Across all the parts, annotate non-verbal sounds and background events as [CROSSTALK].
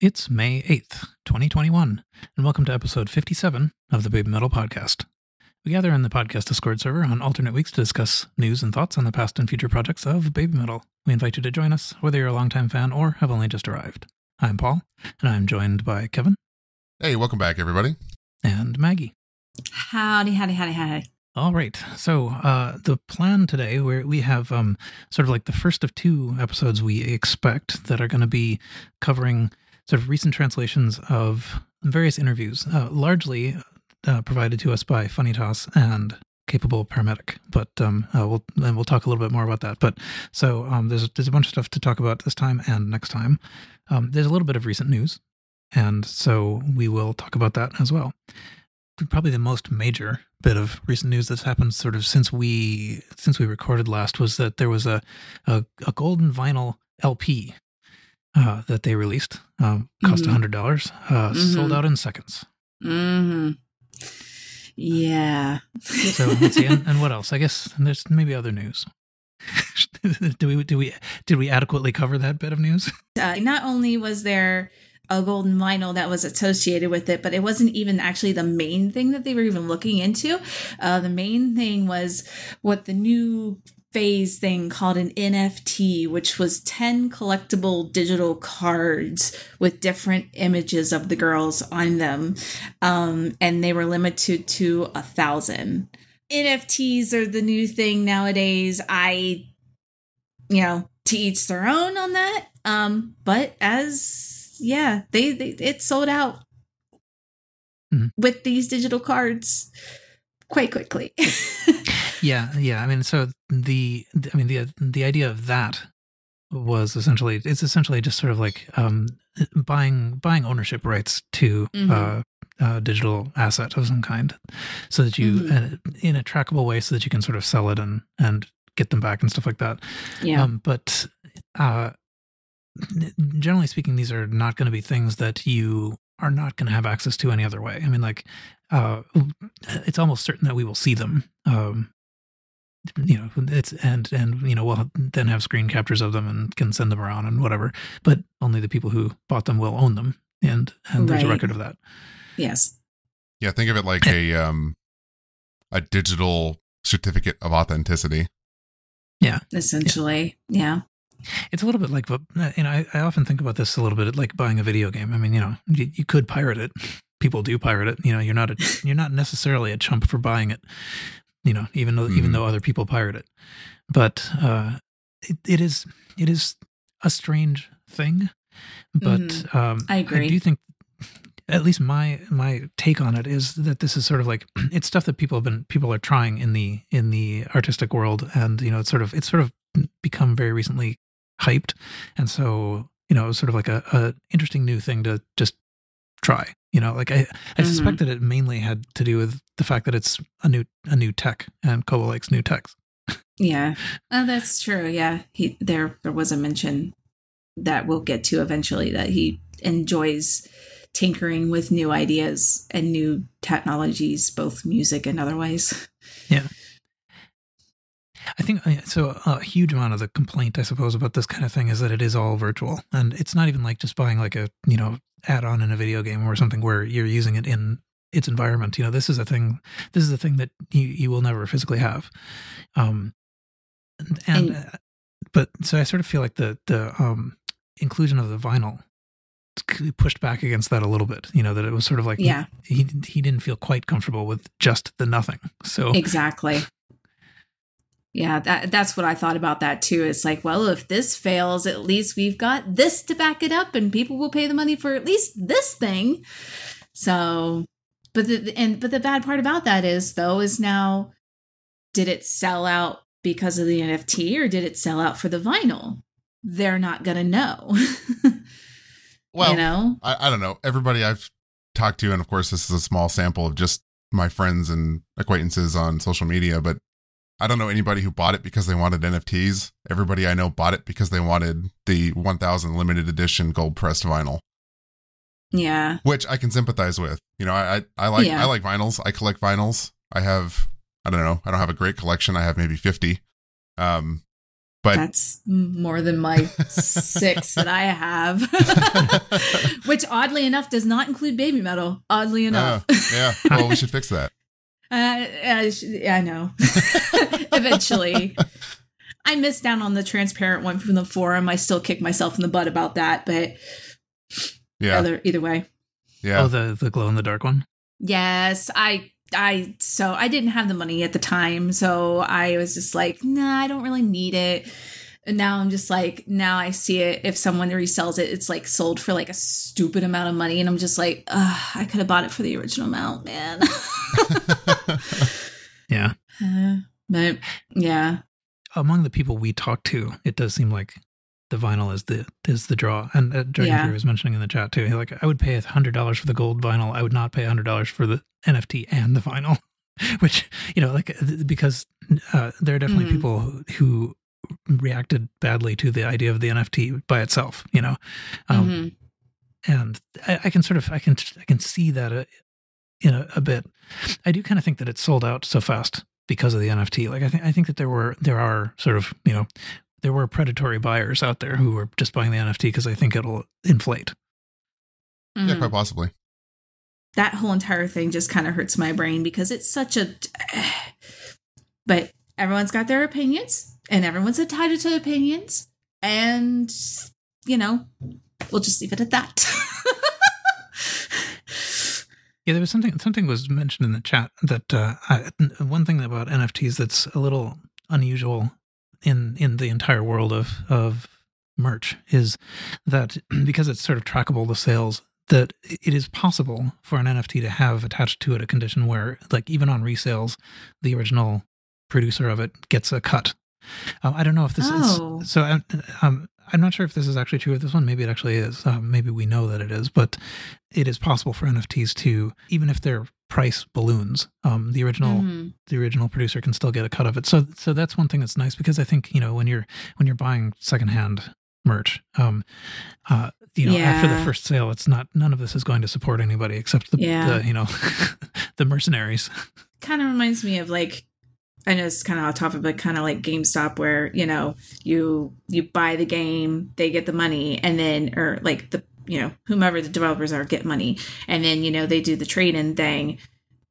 It's May 8th, 2021, and welcome to episode 57 of the Baby Metal Podcast. We gather in the podcast Discord server on alternate weeks to discuss news and thoughts on the past and future projects of Baby Metal. We invite you to join us, whether you're a longtime fan or have only just arrived. I'm Paul, and I'm joined by Kevin Hey, welcome back, everybody. and Maggie. Howdy, howdy, howdy, howdy. All right. So uh, the plan today, where we have um, sort of like the first of two episodes we expect that are going to be covering sort of recent translations of various interviews, uh, largely uh, provided to us by Funny Toss and Capable Paramedic. But um, uh, we'll and we'll talk a little bit more about that. But so um, there's there's a bunch of stuff to talk about this time and next time. Um, there's a little bit of recent news, and so we will talk about that as well probably the most major bit of recent news that's happened sort of since we since we recorded last was that there was a a, a golden vinyl LP uh, that they released. Um, cost a Mhm. hundred dollars. Uh, Sold Mhm. out in seconds. Mm-hmm. Yeah. So let's see. And, and what else? I guess there's maybe other news. [LAUGHS] do we do we did we adequately cover that bit of news? [LAUGHS] uh, not only was there a golden vinyl that was associated with it, but it wasn't even actually the main thing that they were even looking into. Uh, the main thing was what the new phase thing called an NFT, which was 10 collectible digital cards with different images of the girls on them. Um, and they were limited to a thousand. NFTs are the new thing nowadays. I, you know, to each their own on that. Um, but as yeah, they, they it sold out Mhm. with these digital cards quite quickly. [LAUGHS] Yeah, yeah. I mean, so the I mean the the idea of that was essentially it's essentially just sort of like um, buying buying ownership rights to Mhm. uh, a digital asset of some kind, so that you Mhm. uh, in a trackable way, so that you can sort of sell it and and get them back and stuff like that. yeah. Um, but uh, generally speaking, these are not going to be things that you are not going to have access to any other way. I mean, like, uh, it's almost certain that we will see them. Um, you know, it's and and you know we'll then have screen captures of them and can send them around and whatever. But only the people who bought them will own them, and and there's a record of that. yes. Yeah, think of it like a um a digital certificate of authenticity. Yeah. Essentially. Yeah. It's a little bit like, you know, I, I often think about this a little bit like buying a video game. I mean, you know, you, you could pirate it. People do pirate it. You know, you're not a, [LAUGHS] you're not necessarily a chump for buying it. You know, even though even Mhm. though other people pirate it, but uh, it, it is it is a strange thing. But Mhm. um, I agree. do think at least my my take on it is that this is sort of like [CLEARS THROAT] it's stuff that people have been people are trying in the in the artistic world and you know it's sort of it's sort of become very recently hyped and so you know it was sort of like a, a interesting new thing to just try you know like i i Mhm. suspect that it mainly had to do with the fact that it's a new a new tech and Koba likes new techs Yeah. Oh, that's true. Yeah. He there there was a mention that we'll get to eventually that he enjoys tinkering with new ideas and new technologies, both music and otherwise. I think uh, so. A huge amount of the complaint, I suppose, about this kind of thing is that it is all virtual, and it's not even like just buying like a you know add-on in a video game or something where you're using it in its environment. You know, this is a thing. This is a thing that you you will never physically have. Um, and, And- uh, but so I sort of feel like the the um inclusion of the vinyl pushed back against that a little bit. You know, that it was sort of like Yeah. he he didn't feel quite comfortable with just the nothing. So Exactly. Yeah, that that's what I thought about that too. It's like, well, if this fails, at least we've got this to back it up, and people will pay the money for at least this thing. So, but the and but the bad part about that is though is now, did it sell out because of the NFT or did it sell out for the vinyl? They're not gonna know. [LAUGHS] Well, you know, I, I don't know. Everybody I've talked to, and of course this is a small sample of just my friends and acquaintances on social media, but I don't know anybody who bought it because they wanted NFTs. Everybody I know bought it because they wanted the 1000 limited edition gold pressed vinyl, yeah, which I can sympathize with. You know, I I, I like Yeah. I like vinyls. I collect vinyls. I have I don't know. I don't have a great collection. I have maybe 50. Um But That's more than my [LAUGHS] six that I have, [LAUGHS] [LAUGHS] which oddly enough does not include baby metal. Oddly enough, Oh, yeah. Well, we should fix that. Uh, I, sh- I know. [LAUGHS] Eventually, I missed out on the transparent one from the forum. I still kick myself in the butt about that, but Yeah. either either way, Yeah. Oh, the the glow in the dark one. yes, I. I so I didn't have the money at the time, so I was just like, nah, I don't really need it. And now I'm just like, now I see it. If someone resells it, it's like sold for like a stupid amount of money, and I'm just like, Ugh, I could have bought it for the original amount, man. [LAUGHS] [LAUGHS] [LAUGHS] Yeah. Uh, but yeah, Among the people we talk to, it does seem like the vinyl is the is the draw. And uh, Dragon Yeah. Fury was mentioning in the chat too. Like, I would pay hundred dollars for the gold vinyl. I would not pay hundred dollars for the NFT and the vinyl. [LAUGHS] Which you know, like because uh, there are definitely Mhm. people who, reacted badly to the idea of the NFT by itself. You know, um, Mhm. and I, I can sort of I can I can see that uh, in a, a bit. I do kind of think that it sold out so fast because of the NFT. Like I think I think that there were there are sort of you know there were predatory buyers out there who were just buying the NFT because they think it'll inflate. yeah, Mhm. quite possibly. that whole entire thing just kind of hurts my brain because it's such a [SIGHS] but everyone's got their opinions and everyone's entitled to opinions and you know we'll just leave it at that [LAUGHS] Yeah, there was something something was mentioned in the chat that uh, I, one thing about NFTs that's a little unusual in in the entire world of of merch is that [CLEARS THROAT] because it's sort of trackable the sales that it is possible for an NFT to have attached to it a condition where like even on resales the original producer of it gets a cut. Um, I don't know if this Oh. is so. Um, I'm not sure if this is actually true with this one. Maybe it actually is. Um, maybe we know that it is, but it is possible for NFTs to, even if their price balloons, um, the original Mhm. the original producer can still get a cut of it. So so that's one thing that's nice because I think you know when you're when you're buying secondhand merch, um, uh, you know after the first sale, it's not none of this is going to support anybody except the, Yeah. the you know [LAUGHS] the mercenaries. [LAUGHS] kind of reminds me of like I know it's kind of off topic, but kind of like GameStop, where you know you you buy the game, they get the money, and then or like the you know whomever the developers are get money, and then you know they do the trade in thing,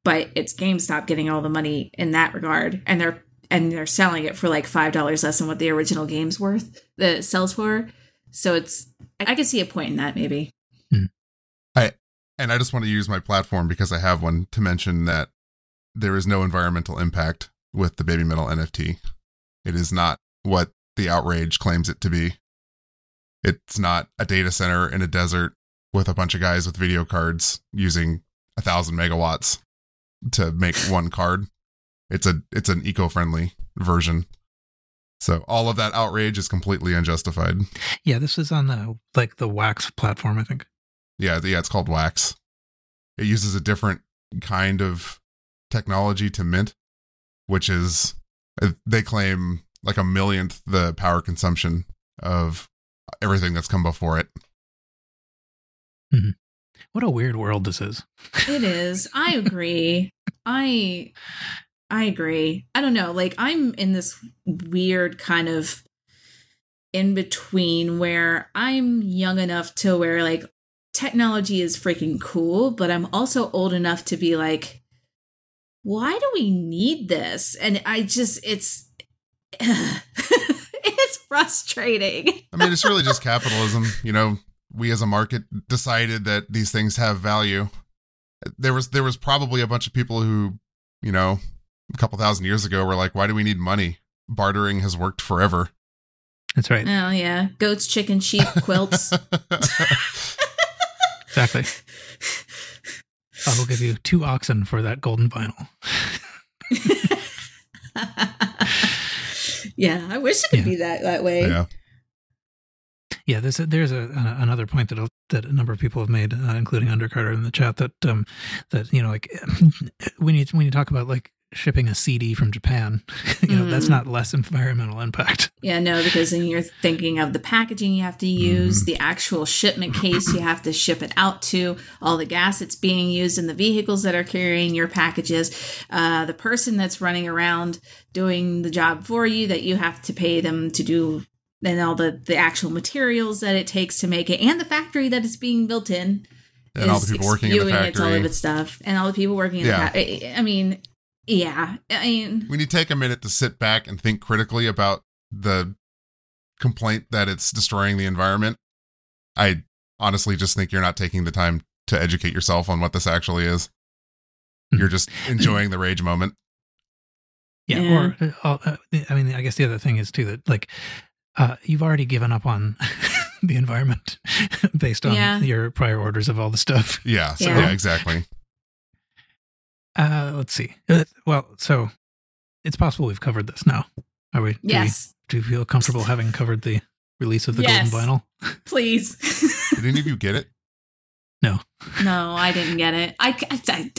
but it's GameStop getting all the money in that regard, and they're and they're selling it for like five dollars less than what the original game's worth that sells for. So it's I can see a point in that maybe. Hmm. I And I just want to use my platform because I have one to mention that there is no environmental impact with the Baby Metal NFT. It is not what the outrage claims it to be. It's not a data center in a desert with a bunch of guys with video cards using a thousand megawatts to make [LAUGHS] one card. It's a it's an eco-friendly version. So all of that outrage is completely unjustified. Yeah, this is on the like the Wax platform, I think. Yeah, yeah, it's called wax. It uses a different kind of technology to mint, which is uh, they claim like a millionth the power consumption of everything that's come before it. What a weird world this is. It is. I agree. I I agree. I don't know. Like I'm in this weird kind of in between where I'm young enough to where like technology is freaking cool, but I'm also old enough to be like why do we need this? And I just it's [LAUGHS] it's frustrating. I mean, it's really just capitalism. You know, we as a market decided that these things have value. There was there was probably a bunch of people who, you know, a couple thousand years ago were like, "Why do we need money? Bartering has worked forever." That's right. Oh yeah, goats, chicken, sheep, quilts. [LAUGHS] Exactly. I will give you two oxen for that golden vinyl. [LAUGHS] yeah, I wish it could Yeah. be that that way. yeah. Yeah, there's a, there's a, a, another point that that a number of people have made, uh, including Undercarter in the chat, that um, that you know, like [CLEARS THROAT] when you when you talk about like shipping a CD from Japan. [LAUGHS] you know, that's Mm. not less environmental impact. Yeah, no, because then you're thinking of the packaging you have to use, the actual shipment case you have to ship it out to, all the gas that's being used in the vehicles that are carrying your packages, uh, the person that's running around doing the job for you that you have to pay them to do, and all the, the actual materials that it takes to make it, and the factory that it's being built in. And all the people working in the spewing its all of its stuff, and all the people working in Yeah. the factory. I mean, yeah, I mean, When you take a minute to sit back and think critically about the complaint that it's destroying the environment, I honestly just think you're not taking the time to educate yourself on what this actually is. Hmm. You're just enjoying the rage moment. Yeah. Yeah. Or, uh, uh, uh, I mean, I guess the other thing is too that like uh, you've already given up on [LAUGHS] the environment [LAUGHS] based on Yeah. your prior orders of all the stuff. Yeah. So, Yeah. yeah, exactly. Uh, let's see. Uh, well, so it's possible we've covered this now. Are we? do we- yes, Do you feel comfortable [LAUGHS] having covered the release of the Yes. golden vinyl? please. [LAUGHS] Did any of you get it? No, No, I didn't get it. I, I, I-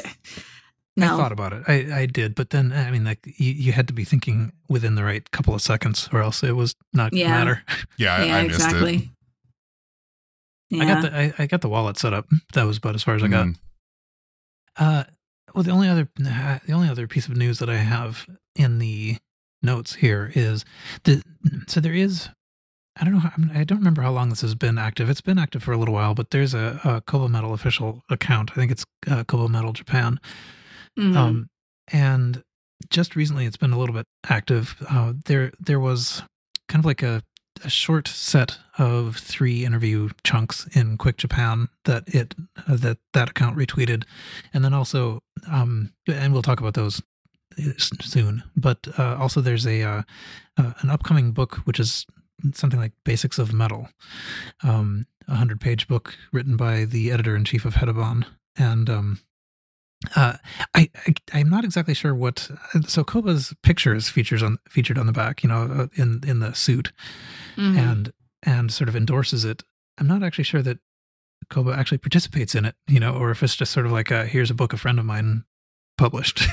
no. I thought about it. I, I did, but then I mean, like you, you had to be thinking within the right couple of seconds, or else it was not gonna Yeah. matter. Yeah, I, yeah, I missed it. Yeah. I got the I, I got the wallet set up. That was about as far as I got. Mm. Uh, well, the only other uh, the only other piece of news that I have in the notes here is the so there is I don't know how, I don't remember how long this has been active. It's been active for a little while, but there's a, a Koba Metal official account. I think it's uh, Koba Metal Japan. Mhm. Um, and just recently, it's been a little bit active. Uh, there, there was kind of like a, a short set of three interview chunks in Quick Japan that it uh, that that account retweeted, and then also, um, and we'll talk about those soon. But uh, also, there's a uh, uh, an upcoming book which is something like Basics of Metal, um, a hundred page book written by the editor in chief of Hedoban, and um, uh, I, I I'm not exactly sure what. So Koba's picture is features on featured on the back, you know, uh, in in the suit, Mhm. and and sort of endorses it. I'm not actually sure that Koba actually participates in it, you know, or if it's just sort of like, a, here's a book a friend of mine published. [LAUGHS]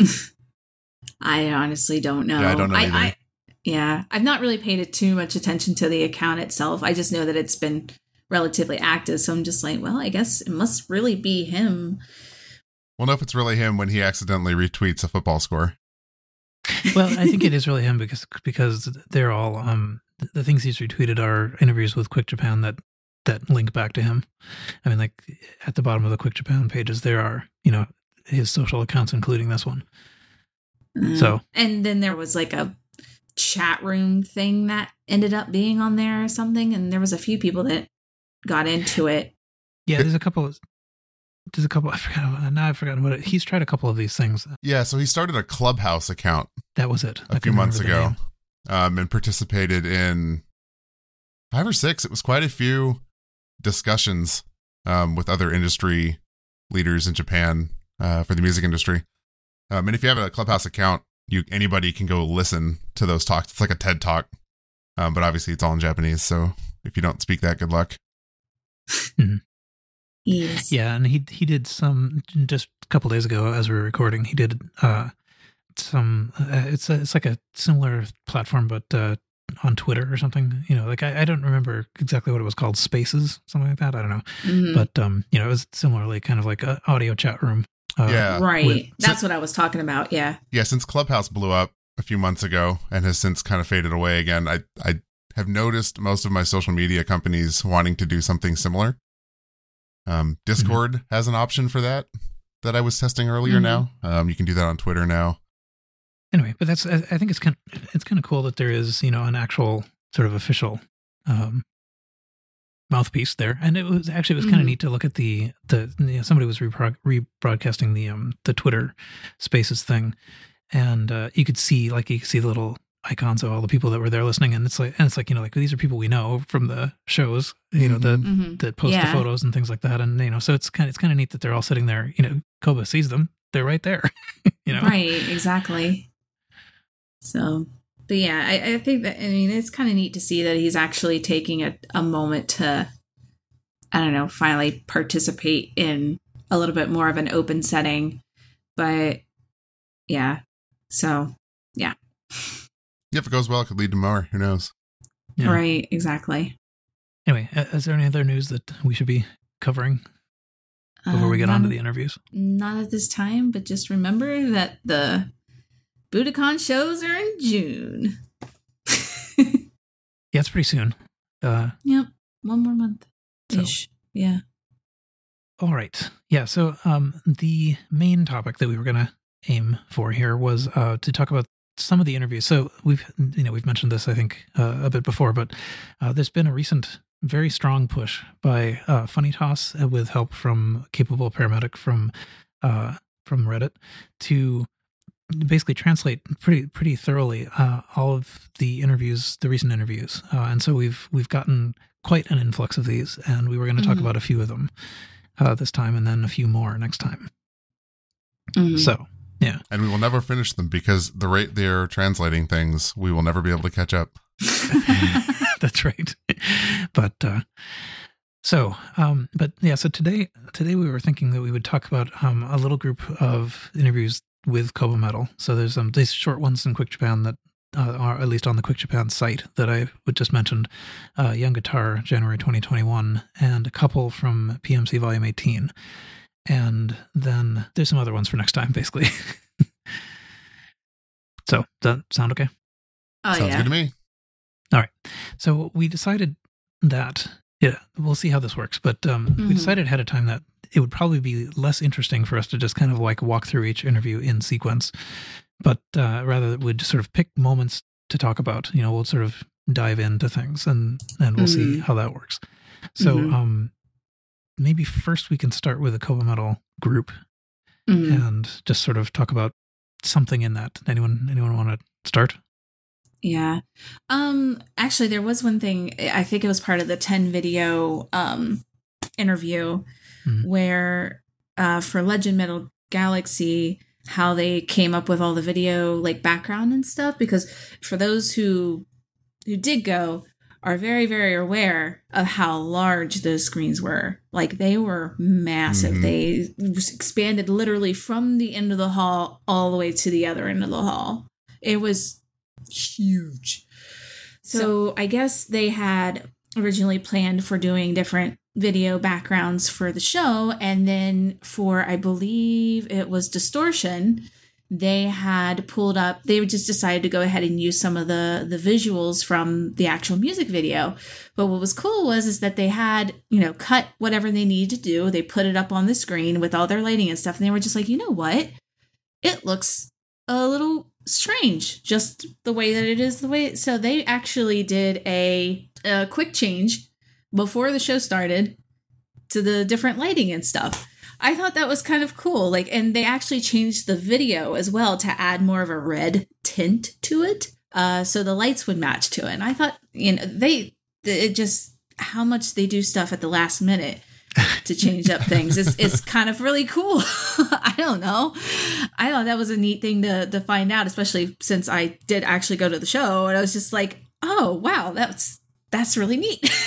[LAUGHS] I honestly don't know. Yeah, I don't know either. I, yeah, I've not really paid it too much attention to the account itself. I just know that it's been relatively active, so I'm just like, well, I guess it must really be him. We'll know if it's really him when he accidentally retweets a football score. well, I think it is [LAUGHS] really him because because they're all um the, the things he's retweeted are interviews with Quick Japan that that link back to him. I mean, like at the bottom of the Quick Japan pages, there are you know his social accounts, including this one. Uh, So and then there was like a chat room thing that ended up being on there or something, and there was a few people that got into it. yeah, there's a couple. Of, there's a couple. I forgot. Now I've forgotten what it. He's tried a couple of these things. Yeah, so he started a clubhouse account That was it. a I few months ago um, and participated in five or six. It was quite a few discussions um, with other industry leaders in Japan uh, for the music industry. Um, and if you have a Clubhouse account, you anybody can go listen to those talks. It's like a TED talk, um, but obviously it's all in Japanese. So if you don't speak that, good luck. Yes. Yeah, and he he did some just a couple days ago as we were recording. He did uh some. Uh, it's a, it's like a similar platform, but uh on Twitter or something. You know, like I, I don't remember exactly what it was called. Spaces, something like that. I don't know, Mhm. but um, you know, it was similarly kind of like a audio chat room. Uh, Yeah. right. with- That's what I was talking about. Yeah. yeah, since Clubhouse blew up a few months ago and has since kind of faded away again, I I have noticed most of my social media companies wanting to do something similar. Um, Discord has an option for that that I was testing earlier. Mhm. Now, um, you can do that on Twitter now. Anyway, but that's I, think it's kind of, it's kind of cool that there is you know an actual sort of official um mouthpiece there, and it was actually it was kind of Mhm. neat to look at the the you know, somebody was repro- rebroadcasting the um the Twitter Spaces thing, and uh, you could see like you could see the little icons of all the people that were there listening, and it's like and it's like you know like these are people we know from the shows, you know the hmm that post Yeah. the photos and things like that, and you know so it's kind of it's kind of neat that they're all sitting there, you know Koba sees them, they're right there, [LAUGHS] you know Right, exactly. So, but yeah, I, I think that, I mean, it's kind of neat to see that he's actually taking a, a moment to, I don't know, finally participate in a little bit more of an open setting. But yeah. So yeah. [LAUGHS] If it goes well, it could lead to more. Who knows? Yeah. Right. Exactly. Anyway, uh, is there any other news that we should be covering before we Uh, get on to the interviews? Not at this time, but just remember that the Budokan shows are in June. [LAUGHS] Yeah, it's pretty soon. Uh, yep. One more month. So- Ish. Yeah. All right. Yeah. So um, the main topic that we were going to aim for here was uh, to talk about some of the interviews. So we've you know we've mentioned this I think uh, a bit before, but uh, there's been a recent very strong push by uh, Funny Toss uh, with help from Capable Paramedic from uh, from Reddit to basically translate pretty pretty thoroughly uh, all of the interviews, the recent interviews, uh, and so we've we've gotten quite an influx of these, and we were going to talk Mhm. about a few of them uh, this time, and then a few more next time. Mhm. So And we will never finish them because the rate they're translating things, we will never be able to catch up. [LAUGHS] that's right. But uh, so, um, but yeah. So today, today we were thinking that we would talk about um, a little group of interviews with Koba Metal. So there's um these short ones in Quick Japan that uh, are at least on the Quick Japan site that I would just mentioned. Uh, Young Guitar, January 2021, and a couple from PMC Volume 18. And then there's some other ones for next time, basically. [LAUGHS] so does that sound okay? oh Sounds yeah. good to me. All right. So we decided that yeah, we'll see how this works. But um, we Mhm. decided ahead of time that it would probably be less interesting for us to just kind of like walk through each interview in sequence, but uh, rather we'd sort of pick moments to talk about. You know, we'll sort of dive into things and and we'll see Mhm. how that works. So Mhm. um, maybe first we can start with a Koba Metal group Mhm. and just sort of talk about something in that. Anyone anyone want to start? Yeah. Um actually there was one thing I think it was part of the 10 video um interview Mhm. where uh for Legend Metal Galaxy how they came up with all the video like background and stuff because for those who who did go are very very aware of how large those screens were. Like they were massive. Mhm. they expanded literally from the end of the hall all the way to the other end of the hall. It was huge. So i guess they had originally planned for doing different video backgrounds for the show and then for i believe it was distortion they had pulled up they just decided to go ahead and use some of the the visuals from the actual music video. But what was cool was is that they had you know cut whatever they needed to do. They put it up on the screen with all their lighting and stuff and they were just like you know what? It looks a little strange just the way that it is the way so they actually did a, a quick change before the show started to the different lighting and stuff I thought that was kind of cool. Like, and they actually changed the video as well to add more of a red tint to it, uh, so the lights would match to it. And I thought, you know, they it just how much they do stuff at the last minute to change up things is is [LAUGHS] kind of really cool. [LAUGHS] I don't know. I thought that was a neat thing to to find out, especially since I did actually go to the show, and I was just like, oh wow, that's that's really neat. [LAUGHS]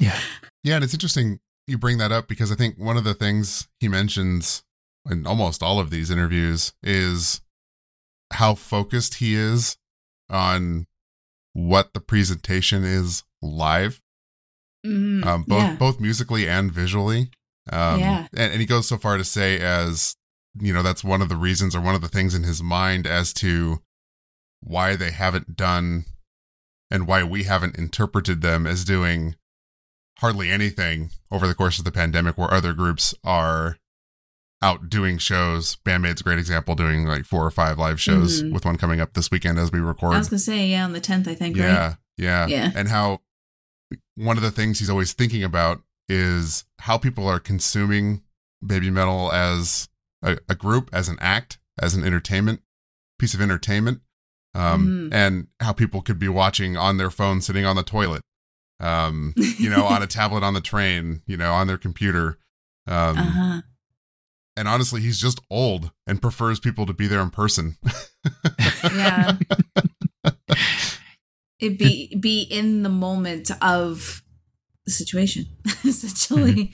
Yeah. Yeah, and it's interesting you bring that up because I think one of the things he mentions in almost all of these interviews is how focused he is on what the presentation is live, Mm, um, both yeah. both musically and visually. Um, Yeah. and, and he goes so far to say as you know that's one of the reasons or one of the things in his mind as to why they haven't done and why we haven't interpreted them as doing hardly anything over the course of the pandemic where other groups are out doing shows. Bandmaid's a great example, doing like four or five live shows Mhm. with one coming up this weekend as we record. I was gonna say, yeah, on the tenth, I think, yeah, right? yeah. Yeah. And how one of the things he's always thinking about is how people are consuming baby metal as a, a group, as an act, as an entertainment piece of entertainment. Um, Mhm. and how people could be watching on their phone sitting on the toilet um, you know, on a [LAUGHS] tablet on the train, you know, on their computer. Um, uh-huh. And honestly, he's just old and prefers people to be there in person. [LAUGHS] Yeah. it be be in the moment of the situation, [LAUGHS] essentially.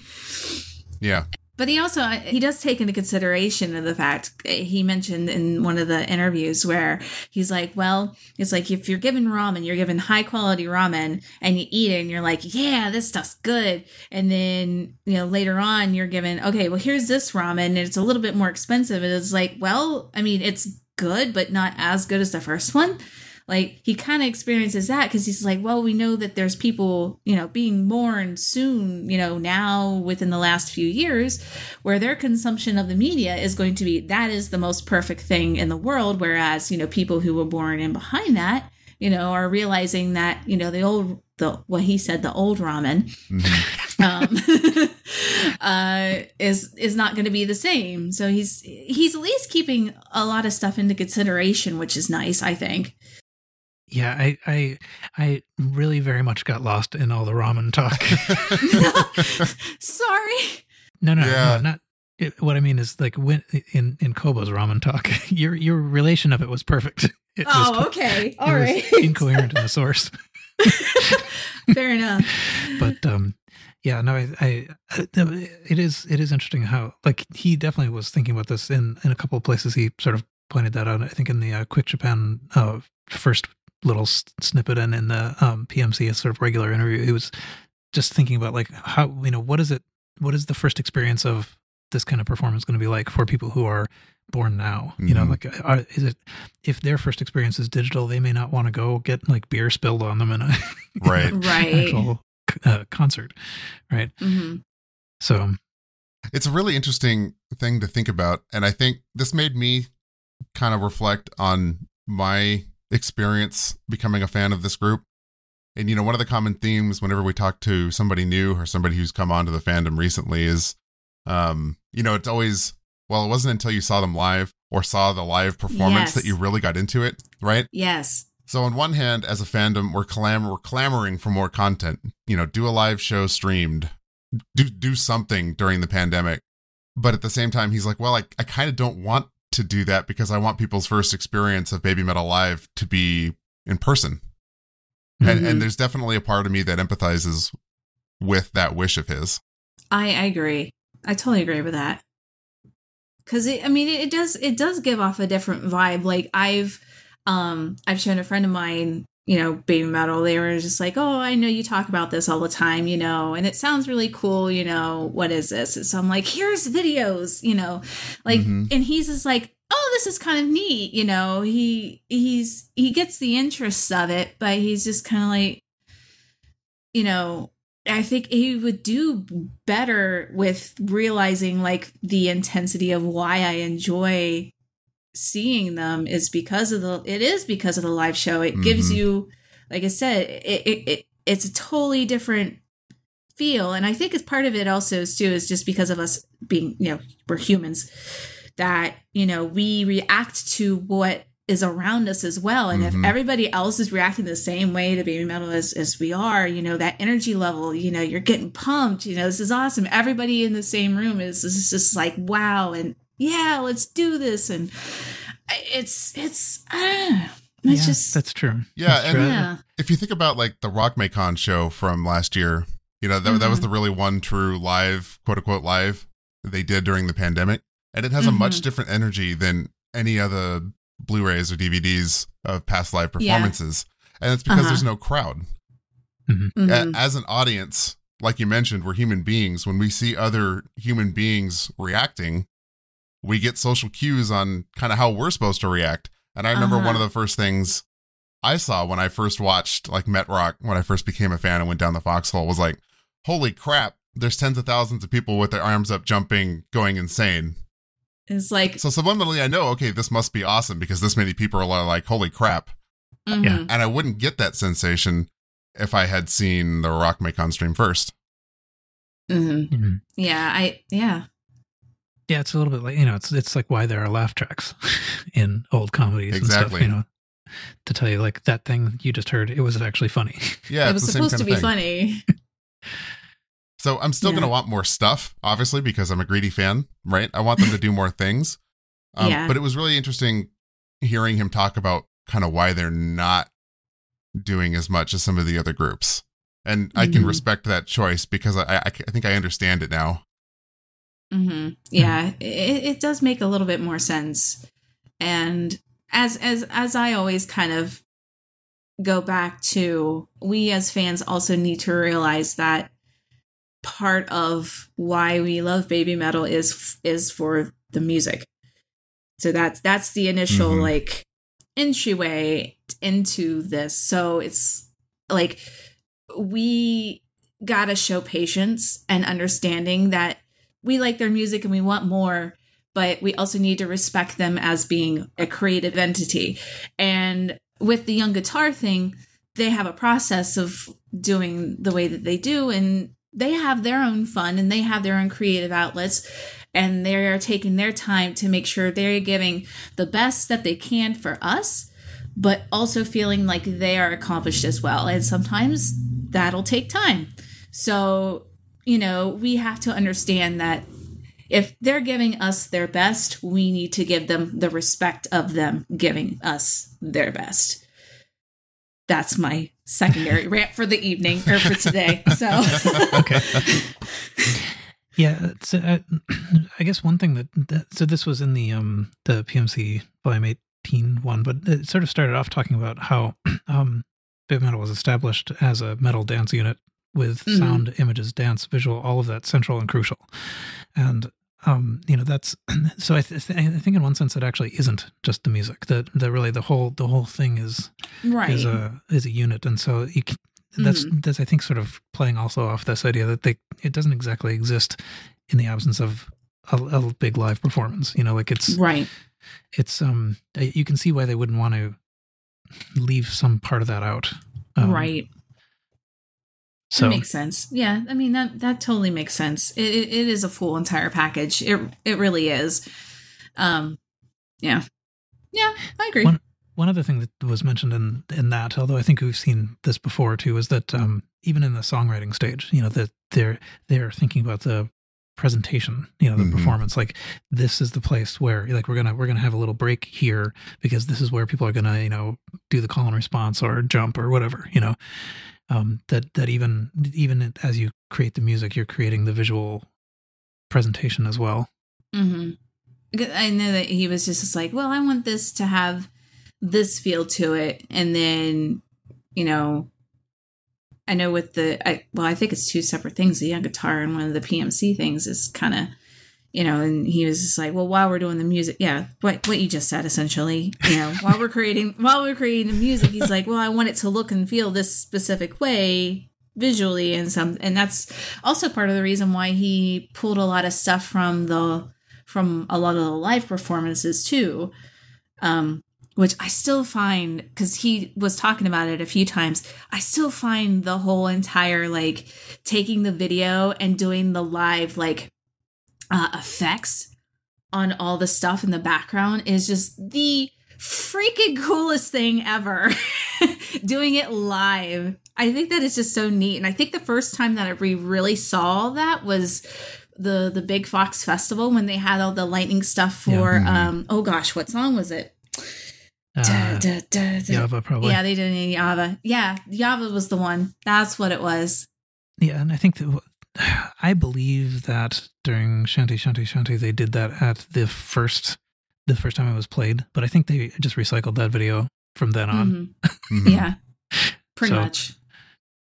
yeah. But he also uh, he does take into consideration of the fact uh, he mentioned in one of the interviews where he's like, well, it's like if you're given ramen, you're given high quality ramen and you eat it and you're like, yeah, this stuff's good. And then, you know, later on you're given, okay, well, here's this ramen and it's a little bit more expensive. And it's like, well, I mean, it's good, but not as good as the first one like he kind of experiences that because he's like well we know that there's people you know being born soon you know now within the last few years where their consumption of the media is going to be that is the most perfect thing in the world. Whereas you know people who were born in behind that you know are realizing that you know the old the what he said the old ramen mm-hmm. um, [LAUGHS] uh, is is not going to be the same. So he's he's at least keeping a lot of stuff into consideration which is nice i think yeah, I, I, I really very much got lost in all the ramen talk. [LAUGHS] Sorry. No, no, yeah. no, not. It, what I mean is like when in in Koba's ramen talk, [LAUGHS] your your relation of it was perfect. It oh, was, okay, all right. incoherent in the source. [LAUGHS] Fair enough. But um, yeah, no, I, I, it is it is interesting how like he definitely was thinking about this in in a couple of places. He sort of pointed that out. I think in the uh, Quick Japan uh, first little snippet and in the um, PMC, a sort of regular interview, he was just thinking about like how you know what is it, what is the first experience of this kind of performance going to be like for people who are born now? Mm-hmm. You know, mm-hmm. like are, is it if their first experience is digital, they may not want to go get like beer spilled on them in a [LAUGHS] right right actual uh, concert, right? Mm-hmm. So it's a really interesting thing to think about, and I think this made me kind of reflect on my experience becoming a fan of this group. And you know, one of the common themes whenever we talk to somebody new or somebody who's come onto the fandom recently is um, you know, it's always well, it wasn't until you saw them live or saw the live performance yes. that you really got into it, right? Yes. So on one hand, as a fandom, we're clam we're clamoring for more content. You know, do a live show streamed, do do something during the pandemic. But at the same time, he's like, well, I, I kind of don't want to do that because I want people's first experience of Baby Metal Live to be in person. Mm-hmm. And, and mm-hmm. there's definitely a part of me that empathizes with that wish of his. I, I agree. I totally agree with that. Cause it, I mean, it, it does, it does give off a different vibe. Like I've, um, I've shown a friend of mine you know, baby metal, they were just like, oh, I know you talk about this all the time, you know, and it sounds really cool, you know, what is this? And so I'm like, here's videos, you know, like, mm-hmm. and he's just like, oh, this is kind of neat, you know, he, he's, he gets the interest of it, but he's just kind of like, you know, I think he would do better with realizing like the intensity of why I enjoy seeing them is because of the it is because of the live show. It mm-hmm. gives you like i said it, it, it it's a totally different feel. And i think it's part of it also is too is just because of us being you know we're humans that you know we react to what is around us as well. And mm-hmm. if everybody else is reacting the same way to baby metal as, as we are you know that energy level you know you're getting pumped you know this is awesome. Everybody in the same room is, is just like wow. And yeah, let's do this. And it's, it's, uh, it's yeah, just, that's true. Yeah. That's and true. yeah. if you think about like the Rockmacon show from last year, you know, that, mm-hmm. that was mm-hmm. the really one true live, quote unquote, live they did during the pandemic. And it has mm-hmm. a much mm-hmm. different energy than any other Blu rays or DVDs of past live performances. Yeah. And it's because uh-huh. there's no crowd. Mm-hmm. A- as an audience, like you mentioned, we're human beings. When we see other human beings reacting, we get social cues on kind of how we're supposed to react. And I remember uh-huh. one of the first things I saw when I first watched like Met Rock, when I first became a fan and went down the foxhole, was like, holy crap, there's tens of thousands of people with their arms up, jumping, going insane. It's like so subliminally, I know, okay, this must be awesome because this many people are like, holy crap. Mm-hmm. Yeah. And I wouldn't get that sensation if I had seen the Rockmacon stream 1st mm-hmm. mm-hmm. Yeah, I yeah. Yeah, it's a little bit like you know, it's it's like why there are laugh tracks [LAUGHS] in old comedies exactly. and stuff. You know, to tell you like that thing you just heard, it was actually funny. [LAUGHS] Yeah, it was supposed to be thing. funny. so I'm still yeah. gonna want more stuff, obviously, because I'm a greedy fan, right? I want them to do more things. Um, yeah. But it was really interesting hearing him talk about kind of why they're not doing as much as some of the other groups. And I can mm-hmm. respect that choice because I, I, I think I understand it now Mm-hmm. Yeah, it, it does make a little bit more sense. And as as as I always kind of go back to, we as fans also need to realize that part of why we love baby metal is is for the music. So that's that's the initial Mhm. like entryway into this. So it's like we gotta show patience and understanding that we like their music and we want more, but we also need to respect them as being a creative entity. And with the young guitar thing, they have a process of doing the way that they do, and they have their own fun and they have their own creative outlets. And they are taking their time to make sure they're giving the best that they can for us, but also feeling like they are accomplished as well. And sometimes that'll take time. So, you know, we have to understand that if they're giving us their best, we need to give them the respect of them giving us their best. That's my secondary [LAUGHS] rant for the evening or for today. So, [LAUGHS] Okay. [LAUGHS] Yeah, so uh, [CLEARS THROAT] I guess one thing that, that so this was in the um the PMC volume 18 one, but it sort of started off talking about how [CLEARS THROAT] um Big Metal was established as a metal dance unit with Mhm. sound, images, dance, visual, all of that central and crucial. And um you know that's [CLEARS THROAT] so I, th- I think in one sense it actually isn't just the music that that really the whole the whole thing is right. is a is a unit, and so you can, that's Mm-hmm. that's I think sort of playing also off this idea that they it doesn't exactly exist in the absence of a, a big live performance. You know, like it's right. it's um you can see why they wouldn't want to leave some part of that out. Um, right. So That makes sense. Yeah, I mean that that totally makes sense. It, it it is a full entire package. It it really is. Um, yeah, yeah, I agree. One- one other thing that was mentioned in in that, although I think we've seen this before too, is that um, even in the songwriting stage, you know, that they're they're thinking about the presentation, you know, the Mhm. performance. Like this is the place where like we're gonna we're gonna have a little break here because this is where people are gonna you know do the call and response or jump or whatever, you know. Um, that that even even as you create the music, you're creating the visual presentation as well. hmm I know that he was just like, well, I want this to have this feel to it, and then you know, I know with the I well, I think it's two separate things. The young guitar and one of the PMC things is kind of. You know, and he was just like, "Well, while we're doing the music, yeah, what what you just said, essentially, you know, while we're creating [LAUGHS] while we're creating the music, he's like, well, I want it to look and feel this specific way visually, and some, and that's also part of the reason why he pulled a lot of stuff from the from a lot of the live performances too um which i still find because he was talking about it a few times i still find the whole entire like taking the video and doing the live like uh effects on all the stuff in the background is just the freaking coolest thing ever [LAUGHS] doing it live i think that is just so neat and i think the first time that we really saw that was the the big fox festival when they had all the lightning stuff for Yeah. Mhm. um oh gosh what song was it Uh, Da, da, da. Java probably. yeah they did it in Java yeah Java was the one that's what it was Yeah, and I think that [SIGHS] I believe that during Shanti Shanti Shanti they did that at the first the first time it was played, but I think they just recycled that video from then on. Mhm. Mhm. yeah [LAUGHS] pretty So- much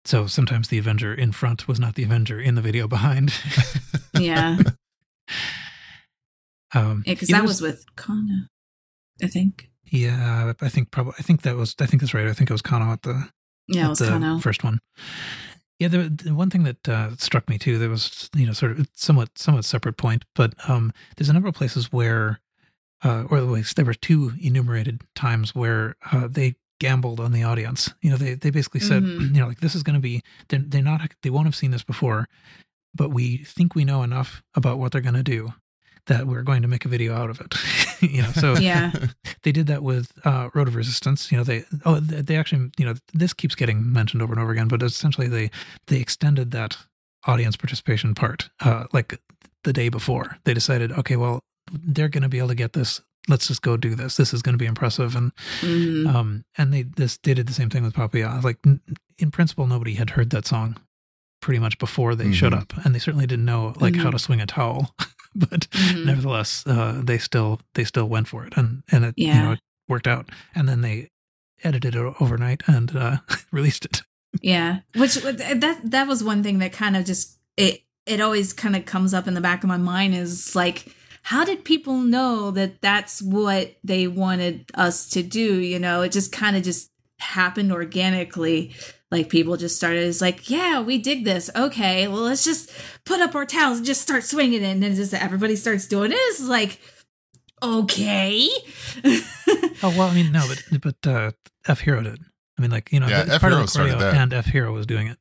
So sometimes the Avenger in front was not the Avenger in the video behind. [LAUGHS] yeah [LAUGHS] um, because yeah, that there's- was with Kana I think yeah, I think probably I think that was I think that's right. I think it was Kano at the yeah at it was the Kana first one. Yeah, the, the one thing that uh, struck me too, there was you know sort of somewhat somewhat separate point, but um, there's a number of places where, uh, or at least there were two enumerated times where uh, they gambled on the audience. You know, they they basically said, Mhm. you know, like this is going to be they're, they're not they won't have seen this before, but we think we know enough about what they're going to do that we're going to make a video out of it. [LAUGHS] you know, so yeah [LAUGHS] they did that with uh, Road of Resistance. You know, they oh they they actually you know this keeps getting mentioned over and over again, but essentially they they extended that audience participation part uh, like the day before. They decided, okay, well they're going to be able to get this. Let's just go do this. This is going to be impressive, and Mhm. um and they this they did the same thing with Papaya. Like n- in principle, nobody had heard that song pretty much before they showed Mhm. up, and they certainly didn't know like how Mhm. to swing a towel [LAUGHS] [LAUGHS] but Mhm. nevertheless, uh, they still they still went for it, and and it you know it worked out. And then they edited it overnight and uh, [LAUGHS] released it. Yeah, which that that was one thing that kind of just it it always kind of comes up in the back of my mind is like how did people know that that's what they wanted us to do, you know? It just kind of just happened organically. Like people just started it's like, "Yeah, we dig this. Okay, well, let's just put up our towels and just start swinging it." And then just everybody starts doing it. It's like, "Okay." [LAUGHS] Oh well, I mean no, but but uh, F Hero did. I mean, like you know, Yeah, F Hero started that. and F Hero was doing it.